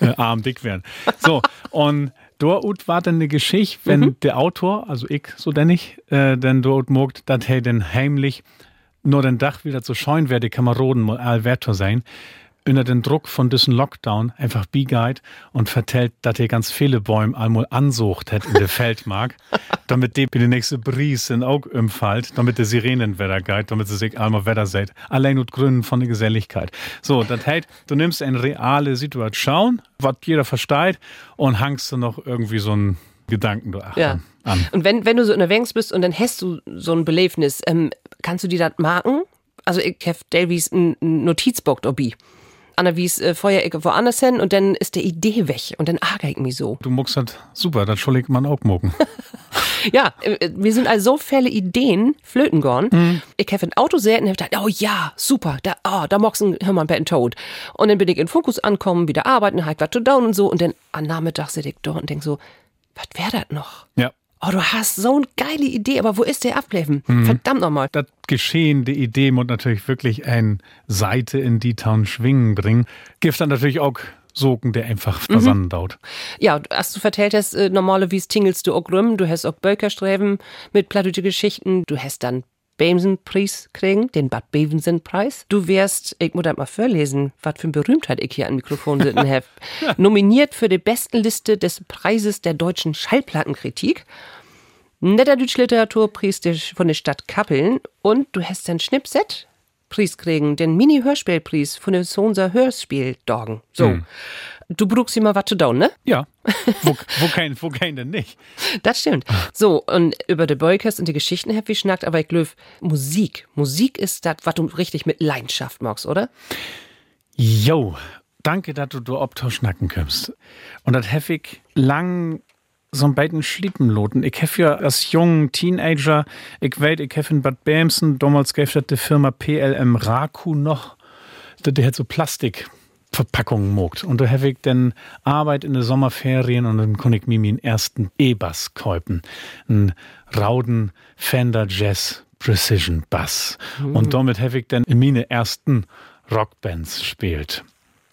äh, arm dick wären. So, und dort war dann eine Geschichte, wenn der Autor, also ich, so denn ich, äh, dann dort mogt, dass er dann heimlich nur den Dach wieder zu scheuen werde, Kameraden mal allwerter sein, unter den Druck von diesem Lockdown einfach begeht und vertellt, dass er ganz viele Bäume einmal ansucht hat in der Feldmark, damit die der nächste Bries in Aug umfällt, damit der Sirenenwetter geht, damit sie sich einmal Wetter seht. Allein und Gründen von der Geselligkeit. So, das heißt, du nimmst eine reale Situation, was jeder versteht, und hangst du noch irgendwie so einen Gedanken du Ja. an. Und wenn, wenn du so unterwegs bist und dann hast du so ein Belebnis, ähm, kannst du dir das marken? Also ich hab Davies ein Notizbuch dabei. Anna wies äh, ich woanders hin und dann ist der Idee weg und dann ärgere ich mich so. Du muckst das super, das schuldig man auch mucken. Ja, äh, wir sind also so viele Ideen flöten gegangen. Mhm. Ich habe ein Auto sehr und hab gedacht, oh ja, super, da, oh, da moxen, hör mal, ein Tod. Und dann bin ich in Fokus ankommen, wieder arbeiten, halt was to down und so. Und dann am Nachmittag sitze ich dort und denk so, was wär das noch? Ja. Oh, du hast so eine geile Idee, aber wo ist der abbleiben? Mhm. Verdammt nochmal. das Geschehen, die Idee muss natürlich wirklich ein Seite in die Town schwingen bringen. Gibt dann natürlich auch Sogen, der einfach versandt dauert. Ja, als du vertellt hast, äh, normalerweise tingelst du auch rum, du hast auch Bölkersträben mit plattdeutsche Geschichten, du hast dann Bevensen-Preis kriegen, den Bad Bevensen-Preis. Du wärst, ich muss das mal vorlesen, was für eine Berühmtheit ich hier am Mikrofon sitzen habe, nominiert für die besten Liste des Preises der deutschen Schallplattenkritik. Netter Deutsch-Literaturpreis der- von der Stadt Kappeln und du hast den Schnipset Preis kriegen, den Mini-Hörspielpreis von der Sonser Hörspiel-Doggen. So. Du brauchst immer was zu down, ne? Ja, wo, wo, kein, wo kein denn nicht? Das stimmt. So, und über die Beukers und die Geschichten hab ich schnackt, aber ich glaube, Musik. Musik ist das, was du richtig mit Leidenschaft magst, oder? Jo, danke, dass du da ob schnacken kommst. Und das hab ich lang so ein beiden Schlippenloten. Ich hab ja als junger Teenager, ich weiß, ich hab in Bad Bämsen, damals gab das die Firma PLM Raku noch, die hat so Plastikverpackungen mogt. Und da hab ich dann Arbeit in den Sommerferien und dann konnte ich mir meinen ersten E-Bass kaufen. Ein Rauden Fender Jazz Precision Bass. Und damit hab ich dann in meine ersten Rockbands gespielt.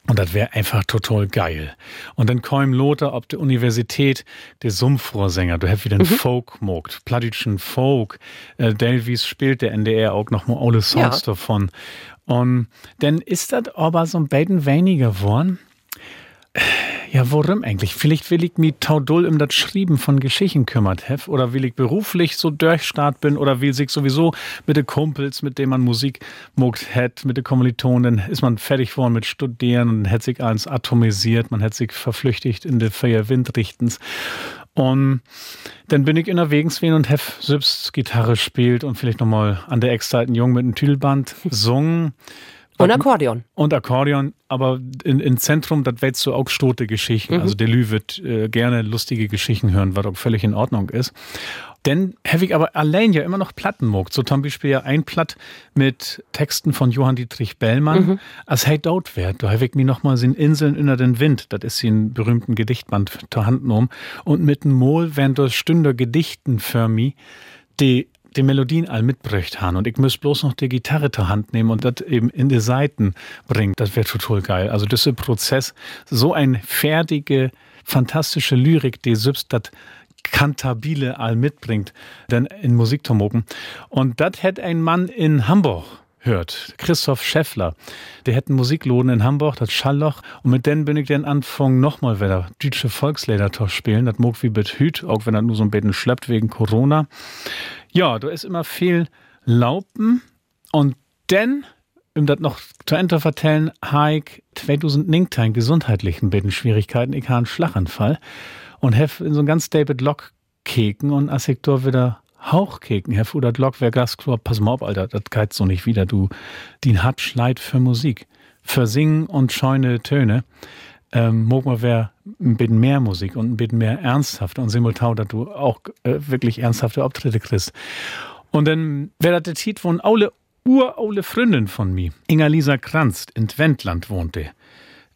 Und das wäre einfach total geil. Und dann kam Lothar ob der Universität, der Sumpfrohrsänger, du hast wieder einen mhm. Folk mogt, plattischen Folk. Äh, Delvis spielt der NDR auch noch mal alle Songs ja. davon. Und dann ist das aber so ein bisschen weniger geworden. Ja, worum eigentlich? Vielleicht will ich mich taudull um das Schreiben von Geschichten kümmert hef oder will ich beruflich so durchstart bin oder will sich sowieso mit den Kumpels, mit denen man Musik mogt hat, mit den Kommilitonen, ist man fertig worden mit Studieren und hat sich alles atomisiert, man hat sich verflüchtigt in die Feier Windrichtens. Und dann bin ich in der Wegenswien und hef selbst Gitarre spielt und vielleicht nochmal an der Ex-Zeiten Jung mit einem Tüdelband sungen. Und Akkordeon. Und Akkordeon, aber in, in Zentrum, das willst du auch stote Geschichten. Mhm. Also der Lü wird äh, gerne lustige Geschichten hören, was auch völlig in Ordnung ist. Denn habe ich aber allein ja immer noch Platten mogt. So zum Beispiel ja ein Platt mit Texten von Johann Dietrich Bellmann. Mhm. Als hey dort wert, da habe ich mir noch mal sind Inseln in den Wind. Das ist den berühmten Gedichtband zur Hand genommen. Und mit dem Mol werden das Stünder Gedichten für mich, die die Melodien all mitbräucht haben und ich muss bloß noch die Gitarre zur Hand nehmen und das eben in die Seiten bringen. Das wäre total geil. Also das ist ein Prozess, so ein fertige, fantastische Lyrik, die selbst das Kantabile all mitbringt, dann in Musik zu mogen. Und das hätte ein Mann in Hamburg hört. Christoph Scheffler. Der hätte einen Musikloden in Hamburg, das Schallloch. Und mit denen bin ich dann anfangen, nochmal wieder deutsche Volkslieder spielen. Das mag wie Hüt, auch wenn er nur so ein bisschen schleppt wegen Corona. Ja, da ist immer viel Laupen und dann, um das noch zu Ende vertellen, habe ich 2019 gesundheitlichen Bitten Schwierigkeiten. Ich habe einen Schlaganfall und habe in so ein ganz David Lock keken und da wieder Hauchkeken, Herr Fudert Lock, wer Gastklo, pass mal auf, Alter, das geht so nicht wieder, du, die hat Schleit für Musik, für Singen und scheune Töne ähm, mag man wer ein bisschen mehr Musik und ein bisschen mehr ernsthaft und simultan, dass du auch äh, wirklich ernsthafte Auftritte kriegst. Und dann wäre das der Titel von Aule, uraule Freundin von mir, Inga-Lisa Kranz, in Wendland wohnte.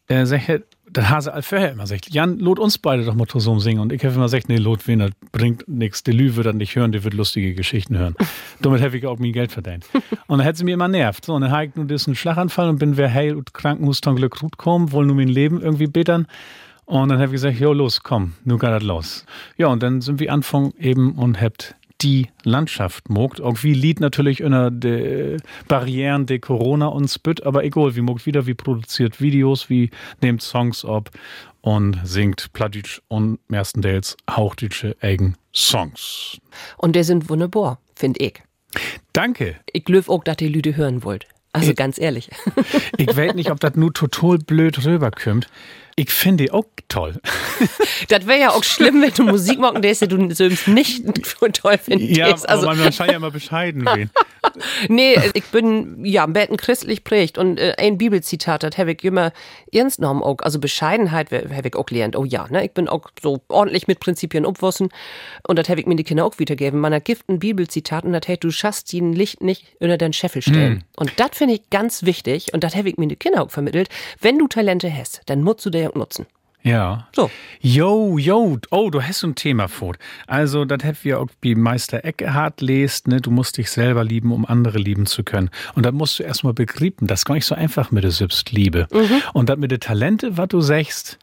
Sagt, der Hase vorher immer sagt, Jan, lot uns beide doch mal zusammen singen. Und ich habe immer gesagt, nee, lot wen, das bringt nichts. Der Lü wird das nicht hören, der wird lustige Geschichten hören. Damit habe ich auch mein Geld verdient. Und dann hätte sie mir immer nervt. So, und dann habe ich nur diesen Schlaganfall und bin wer heil und Krankenhaus zum Glück gut kommen, wollen nur mein Leben irgendwie bittern. Und dann habe ich gesagt, jo, los, komm, nun geht das los. Ja, und dann sind wir Anfang eben und habt die Landschaft mogt. Auch wie Lied natürlich unter de Barrieren de Corona uns bütt, aber egal, wie mogt wieder, wie produziert Videos, wie nehmt Songs ab und singt Plattdeutsch und meistens hauchdeutsche eigen Songs. Und der sind wunderbar, finde ich. Danke. Ich glaube auch, dass die Lüde hören wollt. Also ganz ehrlich. ich weiß nicht, ob das nur total blöd rüberkommt. Ich finde die auch toll. das wäre ja auch schlimm, wenn du Musik machen der du selbst nicht toll findest. Ja, also, aber man scheint ja immer bescheiden gehen. nee, ich bin ja am besten christlich prägt und äh, ein Bibelzitat, das habe ich immer ernst genommen auch. Also Bescheidenheit habe ich auch gelernt. Oh ja, ne, ich bin auch so ordentlich mit Prinzipien umwossen und das habe ich mir die Kinder auch wiedergegeben. Man gibt ein Bibelzitat und das heißt, du schaffst die Licht nicht unter deinen Scheffel stellen. Mm. Und das finde ich ganz wichtig und das habe ich mir die Kinder auch vermittelt. Wenn du Talente hast, dann musst du dir nutzen. Ja. So. Jo, jo, oh, du hast ein Thema vor. Also, das hätten wir auch wie Meister Eckhardt lest, ne? Du musst dich selber lieben, um andere lieben zu können. Und da musst du erstmal begrieben, das ist gar nicht so einfach mit der Selbstliebe. Mhm. Und das mit den Talente, was du sagst,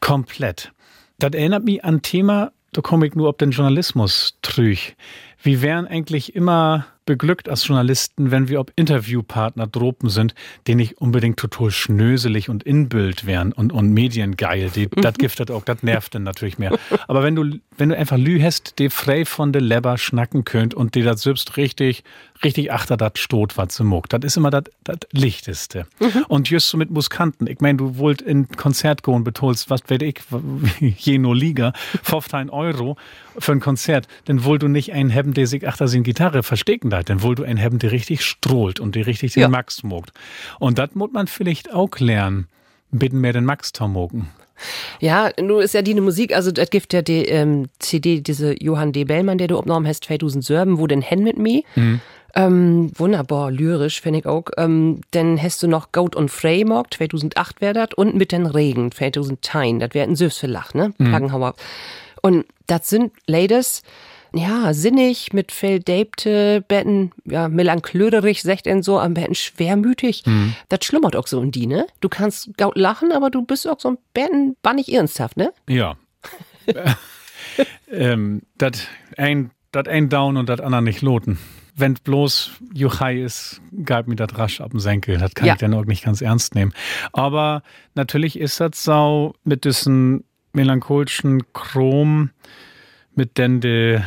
komplett. Das erinnert mich an ein Thema, da komme ich nur ob den Journalismus trüch. Wir wären eigentlich immer beglückt als Journalisten, wenn wir ob Interviewpartner dropen sind, die nicht unbedingt total schnöselig und inbild wären und, und mediengeil. Die, das giftet auch, das nervt dann natürlich mehr. Aber wenn du, wenn du einfach Lü hast, die frei von der Leber schnacken könnt und die das selbst richtig, richtig achter dat stot, was sie muckt, das ist immer das Lichteste. Mhm. Und just so mit Muskanten. Ich meine, du wollt in Konzert gehen, betolst, was weiß ich, je nur Liga, 15 Euro für ein Konzert, dann wollt du nicht einen haben, der sich achter sin Gitarre verstecken da, dann wollt du einen haben, der richtig strohlt und der richtig den ja. Max mogt. Und das muss man vielleicht auch lernen, bitten mehr den Max zu mogen. Ja, nun ist ja die Musik, also das gibt ja die ähm, CD, diese Johann D. Bellmann, der du abgenommen hast, 2000 Serben, wo denn Hen mit mir? Mhm. Ähm, wunderbar, lyrisch, finde ich auch. Ähm, dann hast du noch Goat und Freymog, 2008 wäre das, und mit den Regen, 2010, das wäre ein Süß für Lach, ne? Mhm. Und das sind Ladies, ja, sinnig, mit Felldäbte, Betten, ja, melancholisch, sagt en so, am Betten schwermütig. Hm. Das schlummert auch so in die, ne? Du kannst gaut lachen, aber du bist auch so ein Betten, war nicht ernsthaft, ne? Ja. ähm, dat ein, dat ein down und dat andere nicht loten. Wenn bloß Juchai ist, gab mir das rasch ab dem Senkel. Das kann Ja. ich dann auch nicht ganz ernst nehmen. Aber natürlich ist das so mit diesen melancholischen Chrom, mit den de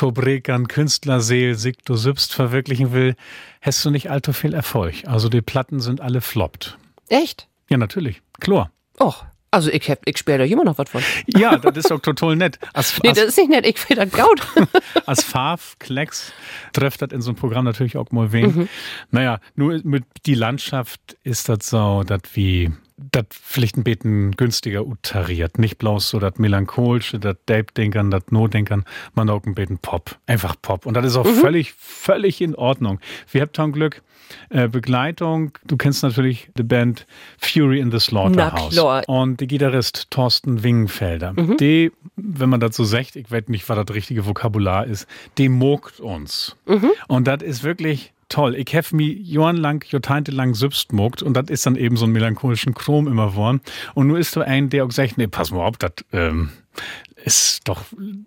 Tobrekern Künstlerseel sich du selbst verwirklichen will, hast du nicht allzu viel Erfolg. Also die Platten sind alle floppt. Echt? Ja, natürlich. Klar. Och, also ich hab, ich spiel da immer noch was von. Ja, das ist auch total nett. Als, Nee, das ist nicht nett, ich will das gaut. als Farf, Klecks trifft das in so einem Programm natürlich auch mal wen. Mhm. Naja, nur mit die Landschaft ist das so, dass wie das vielleicht ein bisschen günstiger utariert. Nicht bloß so das melancholische, das Deep-Denkern, das No-Denkern, man auch ein bisschen Pop. Einfach Pop. Und das ist auch Mhm. völlig, völlig in Ordnung. Wir haben Glück. Äh, Begleitung, du kennst natürlich die Band Fury in the Slaughterhouse. Na klar. Und der Gitarrist Thorsten Wingenfelder, Mhm. die, wenn man dazu sagt, ich weiß nicht, was das richtige Vokabular ist, die mogt uns. Mhm. Und das ist wirklich toll. Ich habe mich jahrelang, jahrzehntelang selbst mogt und das ist dann eben so ein melancholischen Chrom immer geworden. Und nur ist so ein, der auch sagt, nee, pass mal auf, das ähm, ist doch,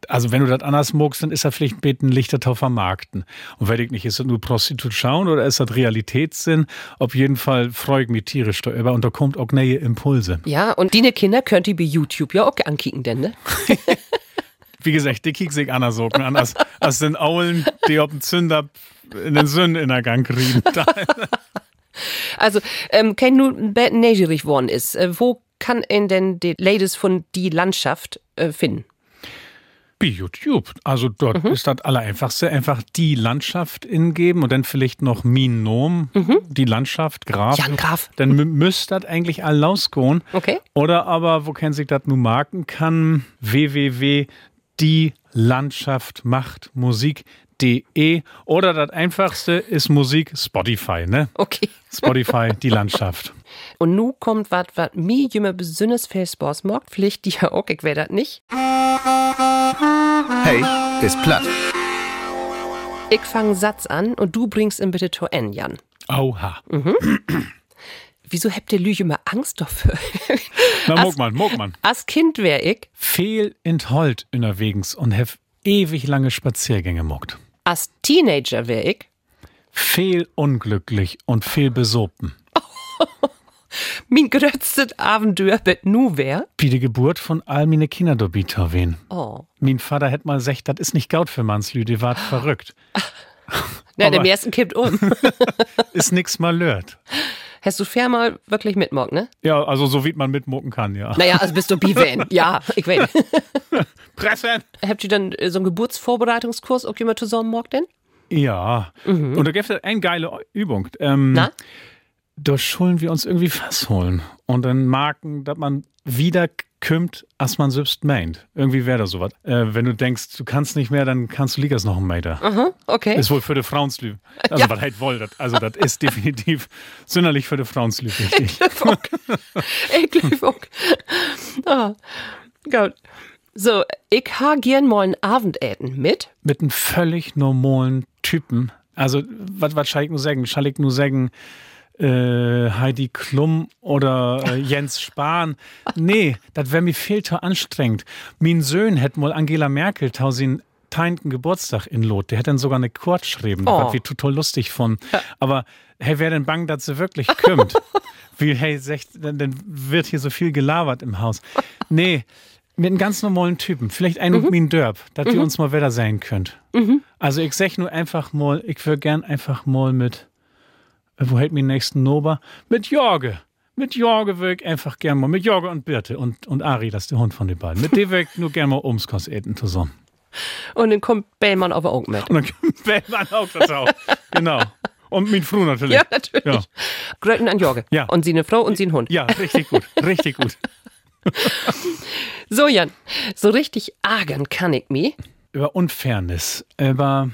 also wenn du das anders mogst, dann ist das vielleicht ein bisschen Lichter drauf vermarkten. Und weiß ich nicht, ist das nur Prostitution oder ist das Realitätssinn? Auf jeden Fall freue ich mich tierisch darüber und da kommt auch neue Impulse. Ja, und die Kinder könnt ihr bei YouTube ja auch ankicken, denn, ne? Wie gesagt, die kiek sich anders so an, als, als den Aulen, die auf den Zünder in den Sünden in der Gang kriegen. Also, ähm, kein nur neugierig worden ist. Äh, wo kann ihn denn die Ladies von die Landschaft äh, finden? Bei YouTube. Also dort ist das Allereinfachste. Einfach die Landschaft ingeben und dann vielleicht noch Min Nom, die Landschaft, Graf. Jan Graf. Dann mü- müsste das eigentlich all rausgehen. Okay. Oder aber, wo kann sich das nun marken kann? www. Die Landschaft macht Musik.de oder das einfachste ist Musik Spotify, ne? Okay. Spotify, die Landschaft. Und nu kommt wat, wat mir jümme besünnes viel Spaß macht. Die ja auch, ich wär dat nicht. Hey ist platt. Ich fang Satz an und du bringst ihn bitte to N, Jan. Oha. Wieso habt ihr Lüge immer Angst dafür? Na, muck man, muck man. Als Kind wär ich, Fehl in unterwegs und hef ewig lange Spaziergänge muckt. als Teenager wär ich, Fehl unglücklich und fehl besopen. mein grötztet Abenteuer bet nu wär. Wie die Geburt von all meine Kinder dobieter wen. Oh. Mein Vater hätt mal gesagt, das ist nicht gaut für Manslü, die wart verrückt. Na, dem ersten kippt um. Ist nix mal lört. Hast du fair mal wirklich mitmockt, ne? Ja, also so wie man mitmucken kann, ja. Naja, also bist du Bivan. ja, ich weiß. Pressen! Habt ihr dann äh, so einen Geburtsvorbereitungskurs auch immer zusammen mockt denn? Ja. Und da gibt es eine geile Übung. Ähm, Na? Da schulen wir uns irgendwie holen Und dann marken, dass man wieder kümmt, als man selbst meint. Irgendwie wäre das sowas. Äh, wenn du denkst, du kannst nicht mehr, dann kannst du liegas noch einen Meter. Aha, okay. Ist wohl für die Frauenslü. Also, Ja. was halt wohl, das, also, das ist definitiv sonderlich für die Frauenslü wichtig. Ich glaube auch. Ah, gut. So, ich ha gern mal ein Abendessen mit. Mit einem völlig normalen Typen. Also, was, was soll ich nur sagen? Soll ich nur sagen, äh, Heidi Klum oder äh, Jens Spahn? Nee, das wäre mir viel zu anstrengend. Mein Sohn hätte mal Angela Merkel tausin teinten Geburtstag in Lot. Der hätte dann sogar eine Chord geschrieben, Oh. was wir total lustig von. Aber hey, wer denn bang, dass sie wirklich kümmt? Wie, hey, secht, dann, dann wird hier so viel gelabert im Haus. Nee, mit einem ganz normalen Typen. Vielleicht einen mhm. min Dörp, dass ihr uns mal wieder sein könnt. Also ich sag nur einfach mal, ich würde gern einfach mal mit, wo hält mir nächsten Nober? Mit Jorge. Mit Jorge ich einfach gern mal, mit Jorge und Birte und, und Ari, das ist der Hund von den beiden. Mit dem ich nur gern mal Umskos eten zusammen. Und dann kommt Bellmann auf Augen mit. Und dann wählt man auch das auch. Genau. Und mit Fru natürlich. Ja, natürlich. Ja. Gröten an Jorge. Ja. Und sie eine Frau und sie ein Hund. Ja, richtig gut. Richtig gut. So, Jan, so richtig ärgern kann ich mich. Über Unfairness, über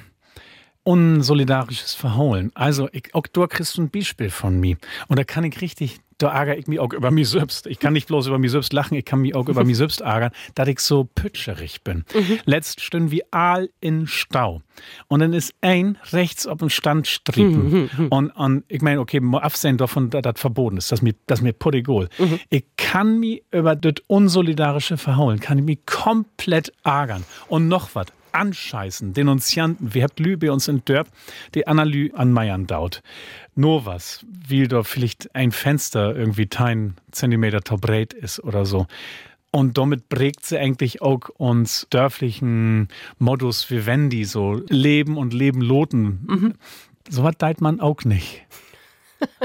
unsolidarisches Verholen. Also, ich, auch da kriegst du ein Beispiel von mir. Und da kann ich richtig da ärgere ich mich auch über mich selbst. Ich kann nicht bloß über mich selbst lachen, ich kann mich auch über mich selbst ärgern, dass ich so pütscherig bin. Mhm. Letzt stünden wie Aal in Stau. Und dann ist ein rechts auf dem Stand striepen. Mhm, mhm. Und, und ich meine, okay, absehen davon, dass das verboten ist. Das mir, das mir putigol. Mhm. Ich kann mich über das unsolidarische Verhauen, kann ich mich komplett ärgern. Und noch was anscheißen, Denunzianten. Wir habt Lü bei uns in Dörp, die Analy an Meiern daut. Nur was, wie da vielleicht ein Fenster irgendwie ein Zentimeter breit ist oder so. Und damit prägt sie eigentlich auch uns dörflichen Modus vivendi, so Leben und Leben loten. Mhm. So was deit man auch nicht.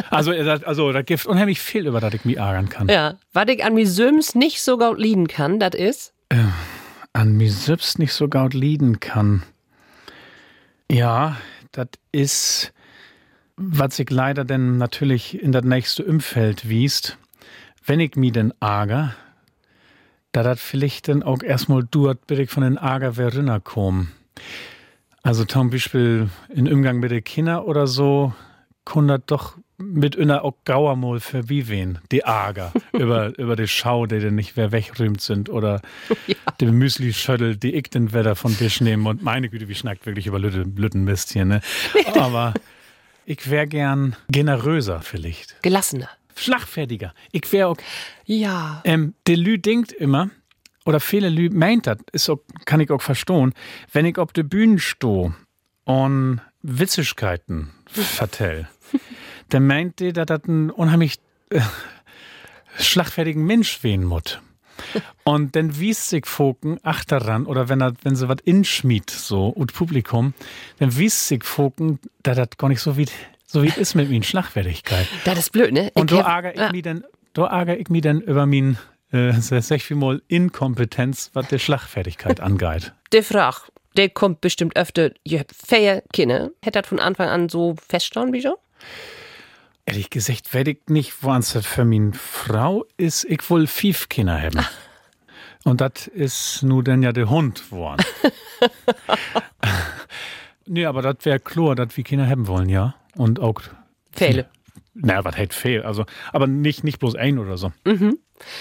Also, also da gibt unheimlich viel, über das ich mich ärgern kann. Ja, was ich an mir Söms nicht so gut lieben kann, das ist? An mir selbst nicht so gut lieben kann. Ja, das ist, was ich leider denn natürlich in das nächste Umfeld wiest. Wenn ich mich denn ärger, da das vielleicht dann auch erstmal dort, bis ich von den Ärger wer komme. Also zum Beispiel in Umgang mit den Kindern oder so, kann das doch mit einer auch Gauermol für wie wen, die Ager, über, über die Schau, die denn nicht wer wegrühmt sind, oder ja. die Müsli-Schöttel, die ich den Wetter von Tisch nehmen und meine Güte, wie schnackt wirklich über Lüttenmist hier, ne? Aber ich wäre gern generöser vielleicht. Gelassener. Schlagfertiger. Ich wäre auch. Ja. Ähm, der Lü denkt immer, oder viele Lü meint das, ist auch, kann ich auch verstehen, wenn ich auf der Bühne stehe und Witzigkeiten vertell der meinte, dass das ein unheimlich äh, schlachtfertigen Mensch wehen muss. Und dann wies sich Foken achteran, oder wenn er, wenn sie was inschmied, so, und Publikum, dann wies sich Foken, dass das gar nicht so wie, so wie ist mit mir Schlagfertigkeit. Das ist blöd, ne? Und da ärgere ich ah. mich dann, da ärgere ich mich dann über mein, äh, sag ich mal, Inkompetenz, was der Schlagfertigkeit angeht. Die Frage, der kommt bestimmt öfter, ihr habt vier Kinder. Hätte das von Anfang an so feststanden, wie schon? Ehrlich gesagt, weiß ich nicht, was das für meine Frau ist. Ich will fünf Kinder haben. Ach. Und das ist nun dann ja der Hund geworden. nee, aber das wäre klar, dass wir Kinder haben wollen, ja. Und auch. Fehler. Na, was heißt fehl? Also, aber nicht, nicht bloß ein oder so. Mhm.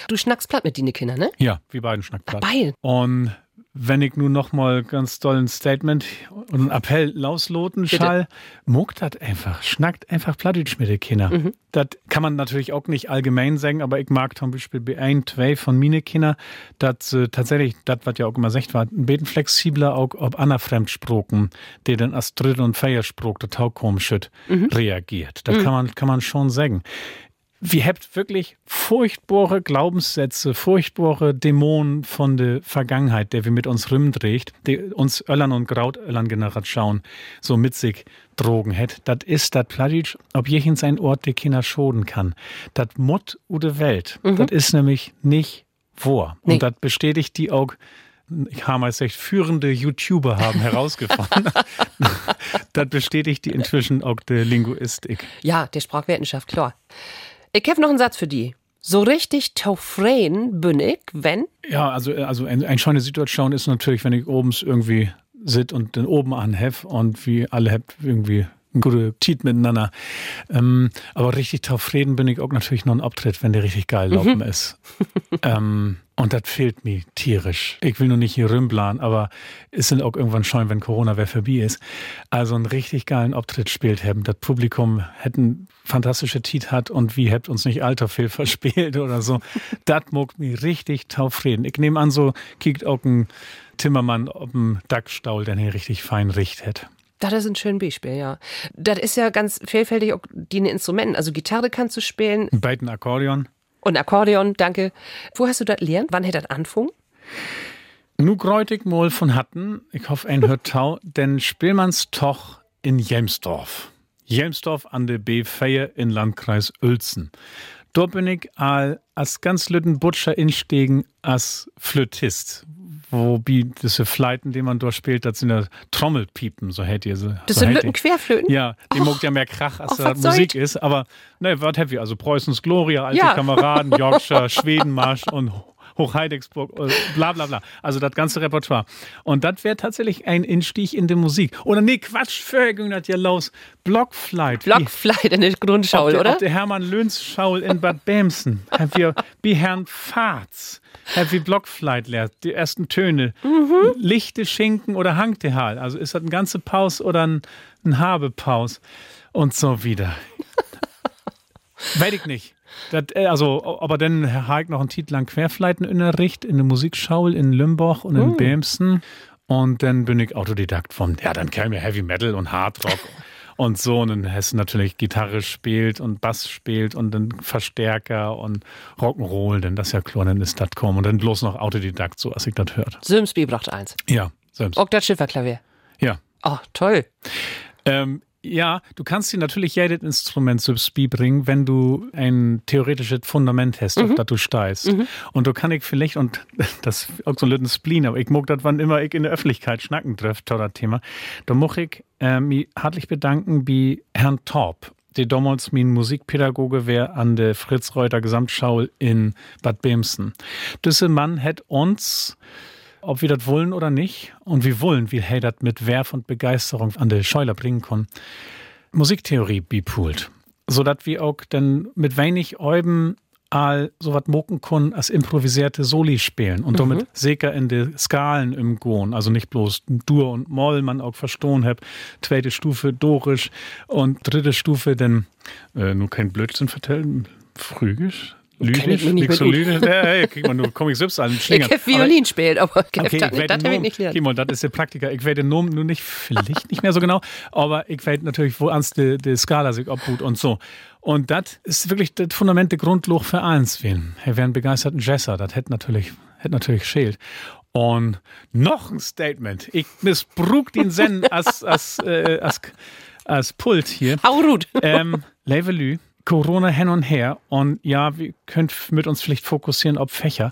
Du schnackst platt mit deinen Kindern, ne? Ja, wir beiden schnacken platt. Beil. Und wenn ich nun noch mal ganz doll ein Statement und ein Appell lausloten schall, muckt das einfach, schnackt einfach Plattdeutsch mit den Kindern. Mhm. Das kann man natürlich auch nicht allgemein sagen, aber ich mag zum Beispiel bei ein, zwei von meine Kinder, dass äh, tatsächlich, das, was ja auch immer gesagt war, ein bisschen flexibler auch ob Anna Fremdsproken, der dann als Dritt- und Feierspruch, der Taukom mhm. reagiert. Das mhm. kann man, kann man schon sagen wir habt wirklich furchtbare Glaubenssätze, furchtbare Dämonen von der Vergangenheit, der wir mit uns rumdreht, die uns Öllern und Grautöllern Generation so mit sich drogen hat. Das ist das Pladic, ob jeden sein Ort die Kinder schoden kann. Das Mut oder Welt, mhm. das ist nämlich nicht. Nee. Und das bestätigt die auch ich habe mal gesagt, führende YouTuber haben herausgefunden. das bestätigt die inzwischen auch der Linguistik. Ja, der Sprachwissenschaft, klar. Ich habe noch einen Satz für die. So richtig taufreien bin ich, wenn? Ja, also, also eine ein schöne Situation ist natürlich, wenn ich oben irgendwie sit und den oben anhef und wie alle habt irgendwie ein gute Tiet miteinander. Ähm, aber richtig taufreden bin ich auch natürlich noch ein Abtritt, wenn der richtig geil mhm. laufen ist. ähm, und das fehlt mir tierisch. Ich will nur nicht hier rümblan, aber es sind auch irgendwann schon, wenn Corona wer vorbei ist. Also einen richtig geilen Auftritt spielt haben. Das Publikum hätten fantastische Tiet hat und wie habt uns nicht alter viel verspielt oder so. das mag mir richtig taufreden. Ich nehme an, so kiegt auch ein Timmermann ob dem Dackstaul, der hier richtig fein richt hätte. Das ist ein schönes Beispiel, ja. Das ist ja ganz vielfältig auch die Instrumenten. Also Gitarre kannst du spielen. Beiden Akkordeon. Und Akkordeon, danke. Wo hast du das lernen? Wann hätte das anfangen? Nu gräutig mal von hatten, ich hoffe ein hört tau, denn Spielmanns Toch in Jemsdorf. Jemsdorf an der B4 in Landkreis Uelzen. Dort bin ich als ganz lütten Butcher instegen als Flötist. Wobei diese Fleiten, die man dort spielt, das sind ja Trommelpiepen, so hätte ihr sie. Das so sind Lütten Querflöten? Ja, die oh. ja mehr Krach, als oh, Musik ist. Aber ne, was happy. Also Preußens Gloria, alte ja. Kameraden, Yorkshire, Schwedenmarsch und Hochheidecksburg, äh, bla bla bla. Also das ganze Repertoire. Und das wäre tatsächlich ein Instich in die Musik. Oder nee, Quatsch, vorher ging das ja los. Blockflight. Blockflight in der Grundschule, ob oder? Ob der Hermann Löns Schaul in Bad Bämsen. haben wir wie Herrn Fahrs. Heavy Blockflight lehrt, die ersten Töne. Mhm. Lichte Schinken oder Hangtehal. Also ist das ein ganze Paus oder ein, ein Habepaus. Und so wieder. Weiß ich nicht. Das, äh, also, aber dann habe ich noch einen Titel lang Querfleiten in der Richt, in der Musikschule in Lümboch und in mm. Bämsen. Und dann bin ich Autodidakt vom, ja, dann käme Heavy Metal und Hardrock und so. Und dann hast du natürlich Gitarre spielt und Bass spielt und dann Verstärker und Rock'n'Roll, denn das ja klar, dann ist das kommen. Und dann bloß noch Autodidakt, so als ich das hört. Simsby braucht eins. Ja, Sims. Auch das Schifferklavier. Ja. Oh, toll. Ähm, ja, du kannst dir natürlich jedes Instrument zu Speed bringen, wenn du ein theoretisches Fundament hast, mhm. auf das du steigst. Mhm. Und du kann ich vielleicht, und das ist auch so ein bisschen Spleen, aber ich mag das, wann immer ich in der Öffentlichkeit schnacken treffe, toller Thema, da muss ich äh, mich herzlich bedanken bei Herrn Torp, der damals mein Musikpädagoge wäre an der Fritz-Reuter Gesamtschau in Bad Bemsen. Dieser Mann hat uns ob wir das wollen oder nicht, und wir wollen, wie hey das mit Werf und Begeisterung an der Scheuler bringen können, Musiktheorie bepoolt. So dass wir auch dann mit wenig Euben all so was moken können als improvisierte Soli spielen und mhm. damit sicher in die Skalen im Gon, also nicht bloß Dur und Moll, man auch verstohlen hab, zweite Stufe Dorisch und dritte Stufe denn äh, nur kein Blödsinn vertellen, Phrygisch, Lydisch, nicht so lydisch. Ja, hey, krieg mal nur Comic selbst an. Ich Violin spielt, aber okay, das, das habe ich nicht gelernt. Kimon, das ist der Praktiker. Ich werde nur, nur nicht, vielleicht nicht mehr so genau, aber ich werde natürlich, wo ans die, die Skala sich abhut und so. Und das ist wirklich das Fundament, der Grundloch für eins. Wen? Er wäre ein begeisterten Jesser, das hätte natürlich, hätte natürlich schält. Und noch ein Statement. Ich missbrauch den Zen als, als, äh, als, als Pult hier. Haurut. Ähm, Levelü. Corona hin und her und ja, wir können mit uns vielleicht fokussieren auf Fächer,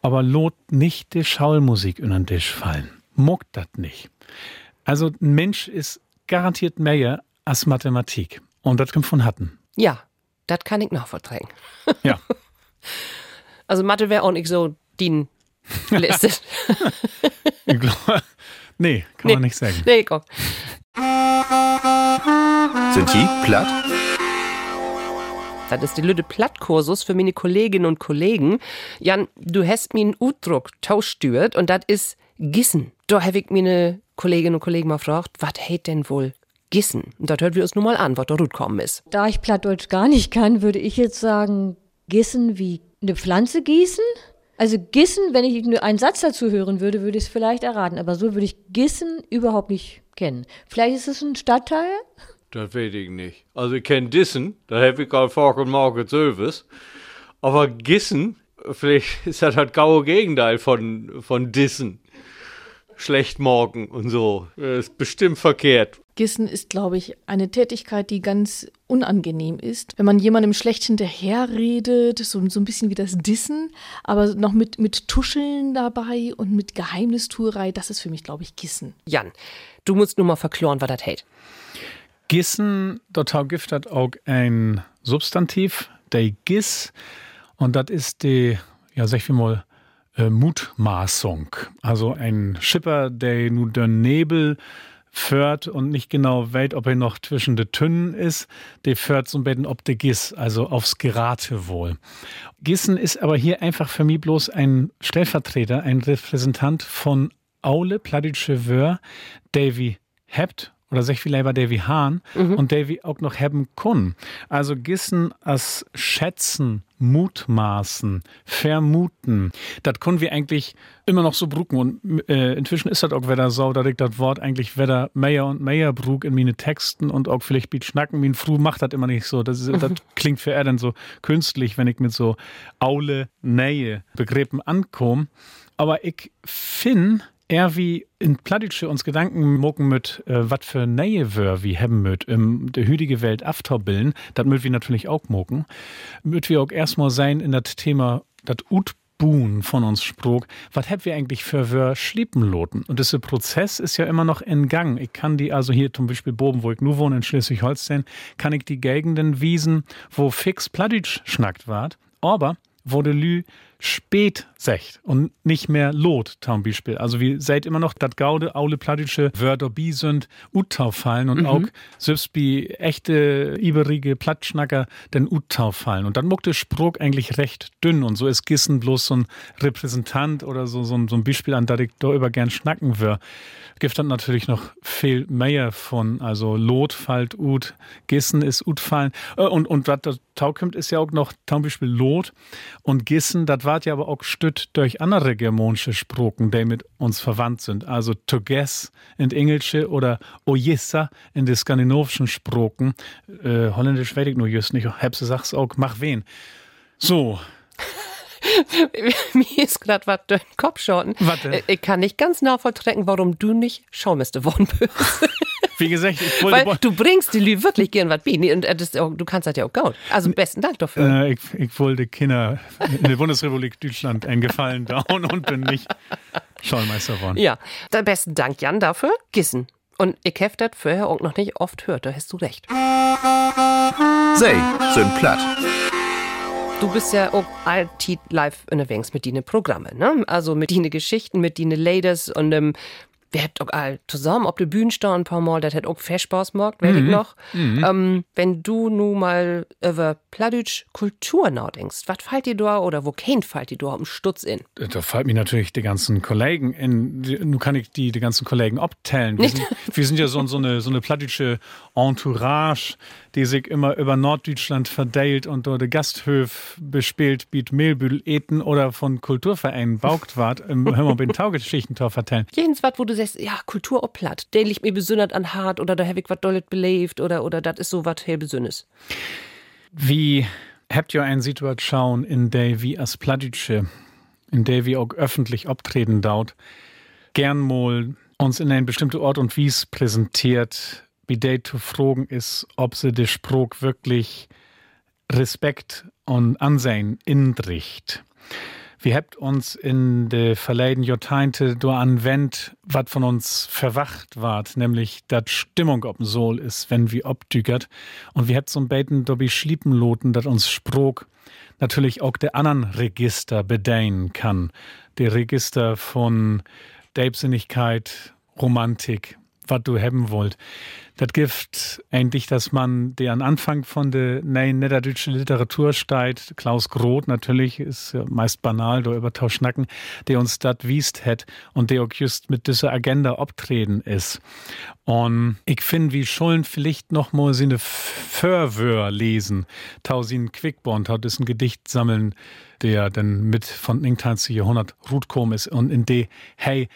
aber lot nicht die Schaulmusik in den Tisch fallen. Muckt das nicht. Also ein Mensch ist garantiert mehr als Mathematik. Und das kommt von Hatten. Ja, das kann ich noch vertragen. Ja. Also Mathe wäre auch nicht so die Liste. nee, kann nee. man nicht sagen. Nee, komm. Sind die platt? Das ist der Lüde Plattkursus für meine Kolleginnen und Kollegen. Jan, du hast mir einen Udruck tauschtürt und das ist Gissen. Da habe ich meine Kolleginnen und Kollegen mal gefragt, was hält denn wohl Gissen? Und das hört wir uns nun mal an, was da kommen ist. Da ich Plattdeutsch gar nicht kann, würde ich jetzt sagen, Gissen wie eine Pflanze gießen? Also Gissen, wenn ich nur einen Satz dazu hören würde, würde ich es vielleicht erraten. Aber so würde ich Gissen überhaupt nicht kennen. Vielleicht ist es ein Stadtteil? Das weiß ich nicht. Also ich kenne Dissen, da habe ich auch Fork und Market Service. Aber Gissen, vielleicht ist das halt gaue Gegenteil von, von Dissen. Schlecht morgen und so. Das ist bestimmt verkehrt. Gissen ist, glaube ich, eine Tätigkeit, die ganz unangenehm ist. Wenn man jemandem schlecht hinterherredet, so, so ein bisschen wie das Dissen, aber noch mit, mit Tuscheln dabei und mit Geheimnistuerei, das ist für mich, glaube ich, Gissen. Jan, du musst nur mal verkloren, was das hält. Gissen, dort es auch ein Substantiv, der Giss, und das ist die, ja, sag ich mal, äh, Mutmaßung. Also ein Schipper, der nur den Nebel führt und nicht genau weiß, ob er noch zwischen den Tünnen ist, der so ein bisschen ob der Giss, also aufs Geratewohl. Gissen ist aber hier einfach für mich bloß ein Stellvertreter, ein Repräsentant von Aule, Pladische Wör, Davy hebt oder sech viel lieber Davy Hahn mhm. und Davy auch noch haben können. Also gissen als schätzen, mutmaßen, vermuten. Das können wir eigentlich immer noch so brucken und äh, inzwischen ist das auch wieder so, dass ich das Wort eigentlich wieder mehr und mehr brug in meine Texten und auch vielleicht biet schnacken. Mein Fru macht das immer nicht so. Das, ist, das klingt für er dann so künstlich, wenn ich mit so aule, Nähe Begriffen ankomme. Aber ich finde, er wie in Pladitsche uns Gedanken mocken mit, äh, was für Nähe wir wie haben mit in der hüdige Welt afterbillen, das möcht wir natürlich auch mocken. Möt wir auch erstmal sein in das Thema, das Ut von uns sprach, was haben wir eigentlich für wir Schliepenloten? Und dieser Prozess ist ja immer noch in Gang. Ich kann die also hier zum Beispiel Boben, wo ich nur wohne, in Schleswig-Holstein, kann ich die Gegenden wiesen, wo fix Pladitsch schnackt ward, aber wo de Lü spät secht und nicht mehr lot, zum Beispiel. Also wie seid immer noch dat gaude aule plattische Wörter bi sind Uttau fallen und Mhm. auch selbst wie echte iberige Plattschnacker den Uttau fallen. Und dann muckt der Spruch eigentlich recht dünn und so ist Gissen bloß so ein Repräsentant oder so, so, ein- so ein Beispiel an, das ich da über gern schnacken wär. Gibt dann natürlich noch viel mehr von, also Lot fällt Ut, Gissen ist Ut fallen. Äh, Und, und was da taukommt, ist ja auch noch zum Beispiel Lot und Gissen, das wart ja aber auch stütt durch andere germanische Sproken, die mit uns verwandt sind. Also to guess in Engelsche oder Ojissa in den skandinavischen Sproken. Äh, Holländisch weiß ich nur just nicht. Hebse sag's auch, mach wen. So, Mir ist gerade was durch den Kopf denn? Äh, Ich kann nicht ganz nachvollstrecken, warum du nicht Schaumeister worden bist. wie gesagt, ich wollte. Weil du bringst die Lü wirklich gern was bi. Und äh, das, du kannst das ja auch gut. Also besten Dank dafür. Äh, ich, ich wollte Kinder in der Bundesrepublik Deutschland einen Gefallen down und bin nicht Schollmeister geworden. Ja, dann besten Dank, Jan, dafür. Gissen. Und ich hab das vorher auch noch nicht oft hört, da hast du recht. Sei sind platt. Du bist ja auch alltid live unterwegs mit deinen Programmen, ne? Also mit deinen Geschichten, mit deinen Ladies und ähm, wir habt auch all zusammen auf der Bühne stehen ein paar Mal, das hat auch viel Spaß gemacht, weiß ich noch. Ähm, wenn du nu mal über Plattdeutsch Kultur nachdenkst, was fällt dir da oder wo kein fällt dir da im Stutz in? Da fallen mir natürlich die ganzen Kollegen in. Nun kann ich die, die ganzen Kollegen abtellen. Wir sind, wir sind ja so, so eine, so eine plattische Entourage, die sich immer über Norddeutschland verteilt und dort Gasthöf bespielt, biet Mehlbüdel eten oder von Kulturvereinen baugt ward, im Hör bin Taugeschichtentor vertellen. Jens was, wo du sagst, ja, Kultur ob platt, der liegt mir besündert an hart oder da hab ich was dollet belebt oder, oder das ist so was hell besünnes. Wie habt ihr eine Situation, in der wie als Plattdeutsche, in der wir auch öffentlich abtreten daut, gern mal uns in eine bestimmte Ort und Wies präsentiert, wie der zu fragen ist, ob sie den Spruch wirklich Respekt und Ansehen indricht. Wir habt uns in de verleiden Jahrzehnte do anwendt, wat von uns verwacht ward, nämlich dat Stimmung ob'n Soul ist, wenn wir obdügert. Und wir habt so beten dobi Schliepenloten, dat uns Sprog natürlich auch der anderen Register bedeinen kann. Der Register von Deibsinnigkeit, Romantik, wat du haben wollt. Das gibt eigentlich, dass man, der an Anfang von der neuen niederdeutsche Literatur steigt, Klaus Groth natürlich, ist meist banal, da über Tauschnacken, der uns das wiest hat und der auch just mit dieser Agenda abtreten ist. Und ich finde, wie Schullen vielleicht noch mal seine Verwör lesen, tausin Quickbond hat ist ein Gedicht sammeln, der dann mit von 19. Jahrhundert Rutkom ist und in de, hey,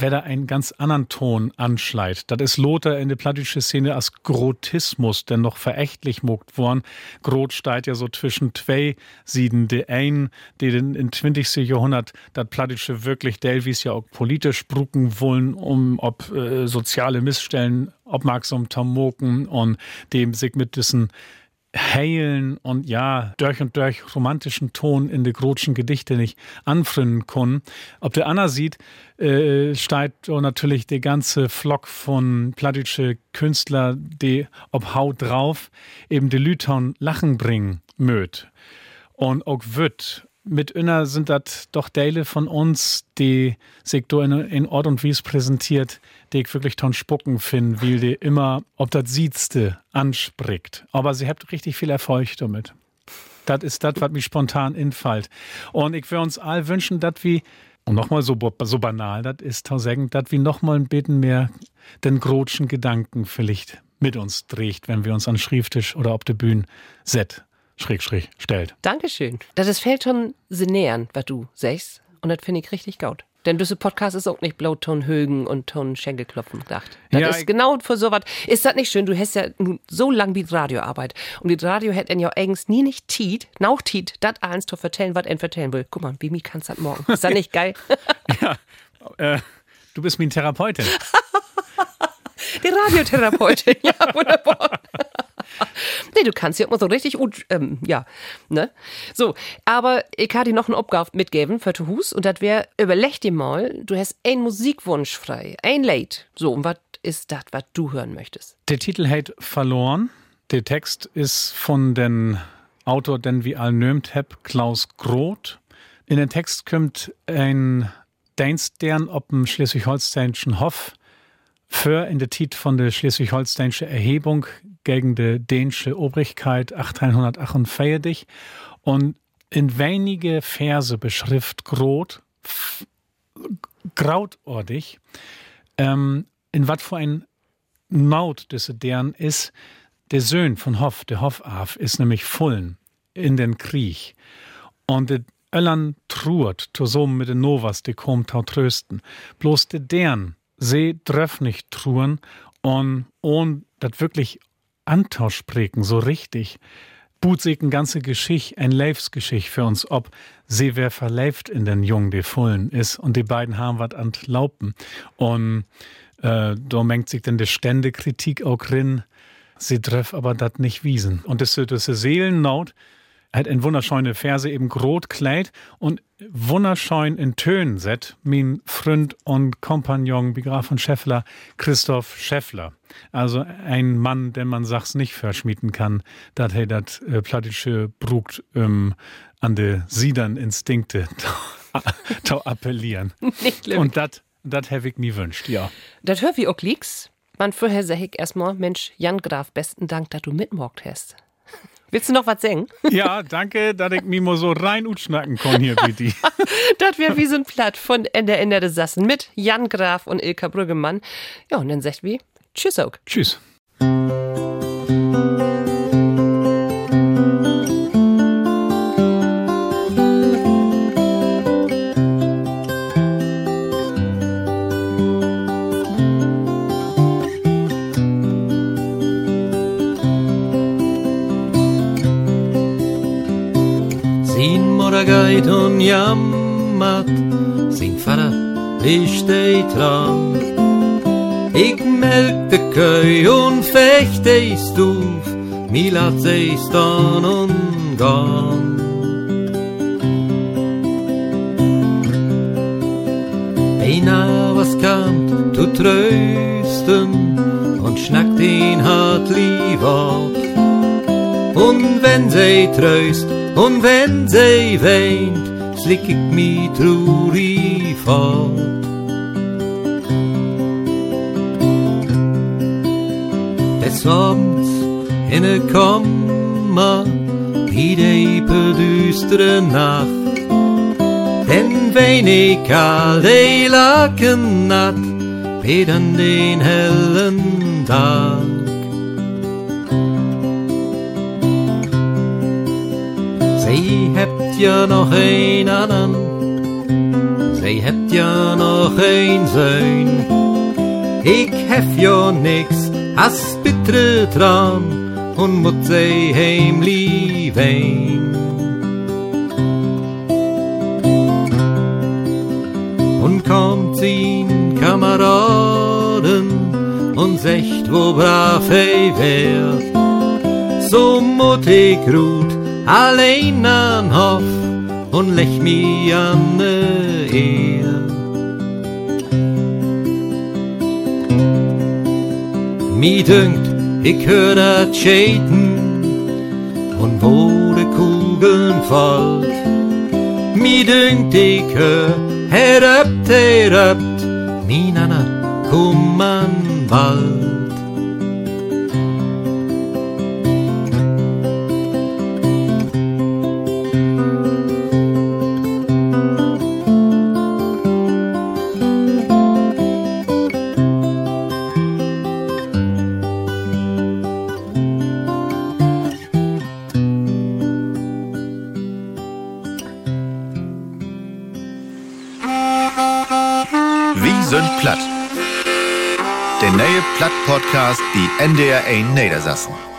wer da einen ganz anderen Ton anschleit. Das ist Lothar in der plattdeutsche Szene als Grotismus, denn noch verächtlich mogt worden. Grot steigt ja so zwischen zwei Sieden. Der ein, die den in 20. Jahrhundert das plattdeutsche wirklich Delvis ja auch politisch brucken wollen, um ob äh, soziale Missstellen aufmerksam zu moken und dem sich mit diesen heilen und ja, durch und durch romantischen Ton in die grotschen Gedichte nicht anfrinnen können. Ob der Anna sieht, äh, steigt natürlich der ganze Flock von plattdeutsche Künstler, die ob Haut drauf eben die Lüton Lachen bringen möt. Und auch wird mit Inner sind das doch Teile von uns, die sich in, in Ort und Wies präsentiert, die ich wirklich ton spucken finde, weil die immer, ob das Siedste anspricht. Aber sie habt richtig viel Erfolg damit. Das ist das, was mich spontan infällt. Und ich will uns all wünschen, dass wir, und nochmal so, so banal, das ist sagen, dass wir nochmal ein bisschen mehr den grotschen Gedanken vielleicht mit uns trägt, wenn wir uns an Schrifttisch oder auf der Bühne set, schräg, schräg, stellt. Dankeschön. Das ist fällt schon sehr nähern, was du sagst. Und das finde ich richtig gut. Denn diese Podcast ist auch nicht Blauton Högen und Ton Schenkelklopfen gedacht. Das Ja, ist genau für sowas. Ist das nicht schön? Du hast ja nun so lang wie Radioarbeit. Und die Radio hätte ja eigens nie nicht Tiet, noch Tiet, das eins zu vertellen, was er vertellen will. Guck mal, wie mir kannst das morgen. Ist das nicht geil? Äh, du bist mein Therapeutin. Die Radiotherapeutin. ja, wunderbar. nee, du kannst ja immer so richtig gut, ähm, ja, ne? So, aber ich kann dir noch eine Aufgabe mitgeben für zu Hus und das wäre, überleg dir mal, du hast einen Musikwunsch frei, ein Lied. So, und was ist das, was du hören möchtest? Der Titel heißt Verloren. Der Text ist von den Autor, den wir all nömt hab, Klaus Groth. in den Text kommt ein Deinstern ob dem schleswig-holsteinischen Hof für in der Tit von der schleswig-holsteinische Erhebung gegen die dänische Obrigkeit 1848 und in wenige Verse beschrift Grot, grautordig, ähm, in wat für ein Naut des deren ist, der Söhn von Hoff, der Hofaf, ist nämlich Fullen in den Krieg. Und der Öllern truert, so mit den Novas, die kommt tau trösten. Bloß de deren, sie dröff nicht truren und ohn dat wirklich antauschpreken, so richtig. But sich ein ganze Geschicht, ein Leifsgeschicht für uns, ob sie wer verleift in den Jungen, die Fullen ist, und die beiden haben wat antlaupen. Und äh, da mengt sich denn die Ständekritik auch drin, sie treff aber dat nicht wiesen. Und das, das Seelennaut, hat ein wunderschöne Verse eben grot kleid und wunderschön in Tönen set mein Freund und Kompagnon Graf von Scheffler, Christoph Scheffler. Also ein Mann, den man sag's nicht verschmieden kann, dat er dat äh, plattische Brugt ähm, an de Siedern Instinkte zu appellieren. Nicht schlimm. Und dat, dat hab ich nie wünscht, ja. Das hör wie auch liegt's. Man vorher sag ich erstmal, Mensch, Jan Graf, besten Dank, dass du mitmorgt hast. Willst du noch was singen? Ja, danke, dass ich mal so rein utschnacken kann hier, bitte. das wäre wie so ein Platt von Ende Ende des Sassen mit Jan Graf und Ilka Brüggemann. Ja, und dann sagt wie Tschüss auch. Tschüss. Geit hon jammert, sin Vater liegt ei dran. Ich melk de Köi und fecht ei stuf, mi lat ei stan und gan. Einer was kamt zu trösten und schnackt ihn hart lieber. Und wenn sie tröst und wenn sie weint, slick ich mi traurig fort. Des Abends in ne Kammer, wie die düstere Nacht, denn wenn ich all die Laken hat, an den hellen Tag. Sie hebt ja noch ein anderen, sie hebt ja noch ein Söhn. Ich hef ja nix, as bittere dran und mut sie heimlich wein. Und kommt sie Kameraden und secht, wo brav ei wär. So mutig ruht allein an Hof und lech mi an ne Ehr. Mi dünkt, ich hör dat Schäden und wo de Kugeln fallt. Mi dünkt, ich hör, heröpt, heröpt, mi Nana, komm an bald. NDR 1 Niedersassen.